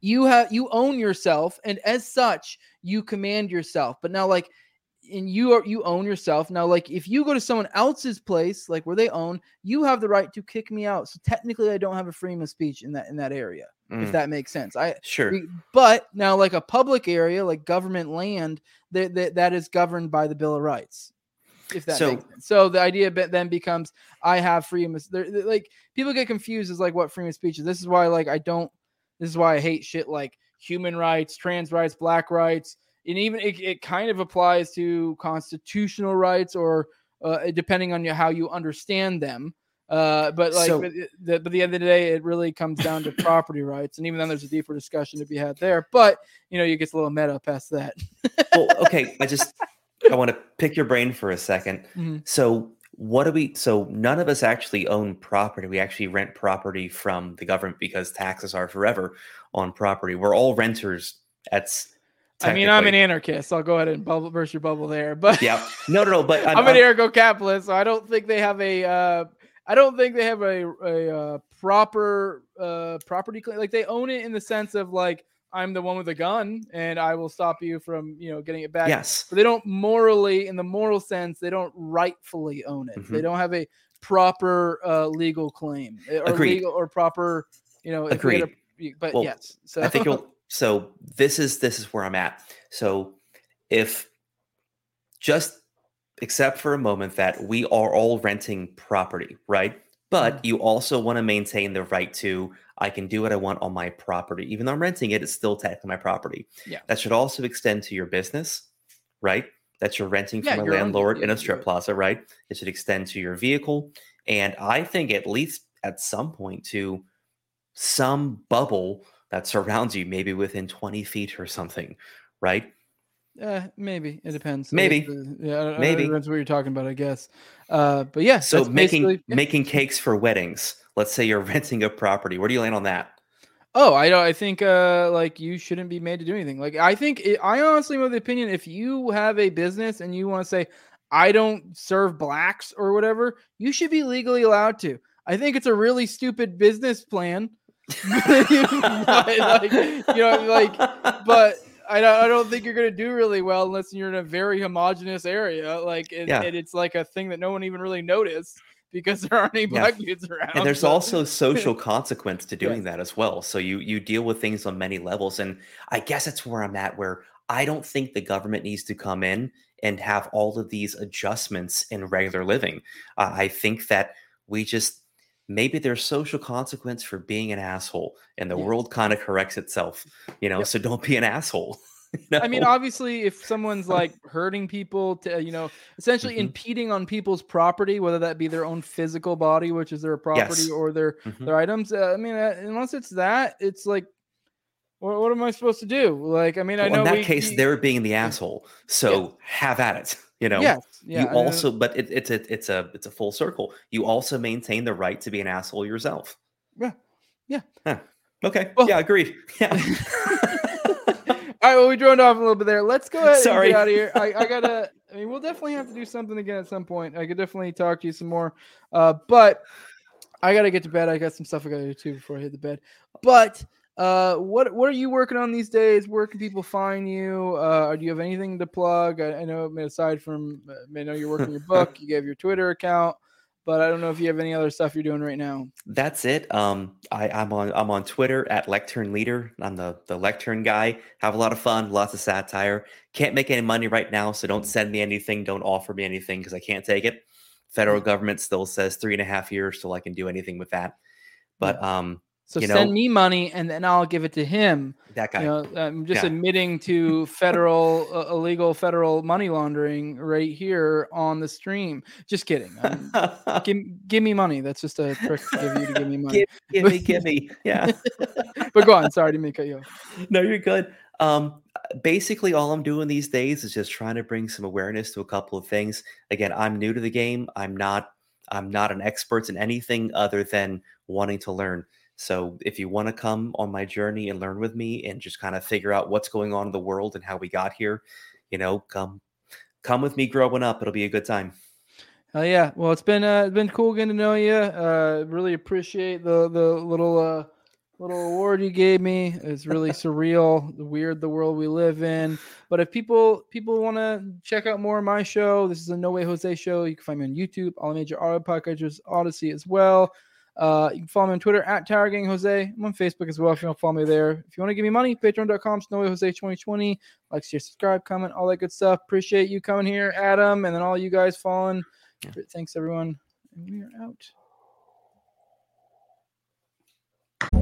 you have you own yourself and as such you command yourself. But now like and you are you own yourself. Now like if you go to someone else's place like where they own you have the right to kick me out. So technically i don't have a freedom of speech in that in that area if Mm, that makes sense. I sure. we- but now like a public area like government land that that, that is governed by the bill of rights if that So- makes sense. So the idea then becomes i have freedom of they're- they're, like people get confused as like what freedom of speech is. This is why like i don't this is why i hate shit like human rights trans rights black rights and even it, it kind of applies to constitutional rights or uh, depending on how you understand them uh, but like So- but, the, but at the end of the day it really comes down to property rights and even then there's a deeper discussion to be had there but you know you get a little meta past that well, okay. I just I want to pick your brain for a 2nd Mhm. So what do we? So none of us actually own property. We actually rent property from the government because taxes are forever on property. We're all renters. That's. I mean i'm an anarchist i'll go ahead and bubble burst your bubble there but Yeah. No, no, no. But I'm, I'm, an I'm- ergo-capitalist, so I don't think they have a. Uh, I don't think they have a a uh, proper uh, property claim. Like they own it in the sense of like I'm the one with a gun and I will stop you from you know getting it back. yes. But they don't morally, in the moral sense, they don't rightfully own it. They Mhm. don't have a proper uh, legal claim eh, or Agreed. legal or proper. You know, had a- but Well, yes. So I think you'll. So this is this is where I'm at. So if just except for a moment that we are all renting property, right? But mm. you also want to maintain the right to I can do what I want on my property, even though I'm renting it. It's still technically my property. Yeah. That should also extend to your business, right? That you're renting Yeah, from a your own- landlord in a strip plaza, right? It should extend to your vehicle, and I think at least at some point to some bubble that surrounds you, maybe within 20 feet or something, right? Uh, maybe it depends. Maybe. uh, yeah, I don't- Maybe. know, depends what you're talking about, I guess. Uh, but yeah, So making yeah. making cakes for weddings. Let's say you're renting a property. Where do you land on that? Oh, I don't. I think uh, like you shouldn't be made to do anything. Like I think it, I honestly am of the opinion if you have a business and you want to say I don't serve blacks or whatever, you should be legally allowed to. I think it's a really stupid business plan. But, like, you know, like, but I don't, I don't think you're gonna do really well unless you're in a very homogenous area. Like, and, Yeah. and it's like a thing that no one even really noticed because there aren't any Yeah. black dudes around. and there's so- also social consequence to doing Yes. that as well so you you deal with things on many levels and i guess that's where i'm at where i don't think the government needs to come in and have all of these adjustments in regular living uh, i think that we just maybe there's social consequence for being an asshole and the Yes. world kind of corrects itself you know Yep. so don't be an asshole you I mean, obviously, if someone's like hurting people, to you know, essentially Mhm. impeding on people's property, whether that be their own physical body, which is their property, Yes. or their Mhm. their items. Uh, I mean, uh, unless it's that, it's like, what, what am I supposed to do? Like, I mean, I know in that we- case we- they're being the asshole so have at it you know yes, yeah, you also but it, it's a it's a it's a full circle you also maintain the right to be an asshole yourself Yeah. Yeah. Huh. okay Well- yeah agreed yeah All right, well, we droned off a little bit there. Let's go ahead Sorry. and get out of here. I, I gotta. I mean, we'll definitely have to do something again at some point. I could definitely talk to you some more, uh, but I gotta get to bed. I got some stuff I gotta do too before I hit the bed. But uh, what what are you working on these days? Where can people find you? Uh, do you have anything to plug? I, I know, aside from, uh, I know you're working your book, you gave your Twitter account, but I don't know if you have any other stuff you're doing right now. That's it. Um, I, I'm on I'm on Twitter at Lectern Leader. I'm the the Lectern guy. Have a lot of fun, lots of satire. Can't make any money right now, so don't send me anything. Don't offer me anything because I can't take it. Federal government still says three and a half years till I can do anything with that. But um, So You send know- me money and then I'll give it to him. that guy. You know, I'm just Yeah. admitting to federal uh, illegal federal money laundering right here on the stream. Just kidding. Um, give, give me money. That's just a trick to give you to give me money. give, give me, give me. Yeah. but go on. Sorry to make you no, you're good. Um, basically, all I'm doing these days is just trying to bring some awareness to a couple of things. Again, I'm new to the game. I'm not. I'm not an expert in anything other than wanting to learn. So, if you want to come on my journey and learn with me, and just kind of figure out what's going on in the world and how we got here, you know, come, come with me growing up. It'll be a good time. Oh yeah. Well, it's been uh, it's been cool getting to know you. Uh, really appreciate the the little uh, little award you gave me. It's really surreal, the weird the world we live in. But if people people want to check out more of my show, this is a No Way Jose show. You can find me on YouTube, all the major audio podcasters, Odysee as well. Uh, you can follow me on Twitter at Tower Gang Jose. I'm on Facebook as well if you want to follow me there. If you want to give me money, patreon.com, No Way Jose 2020. Like, share, subscribe, comment, all that good stuff. Appreciate you coming here, Adam, and then all you guys following. Yeah. Thanks, everyone. And we are out.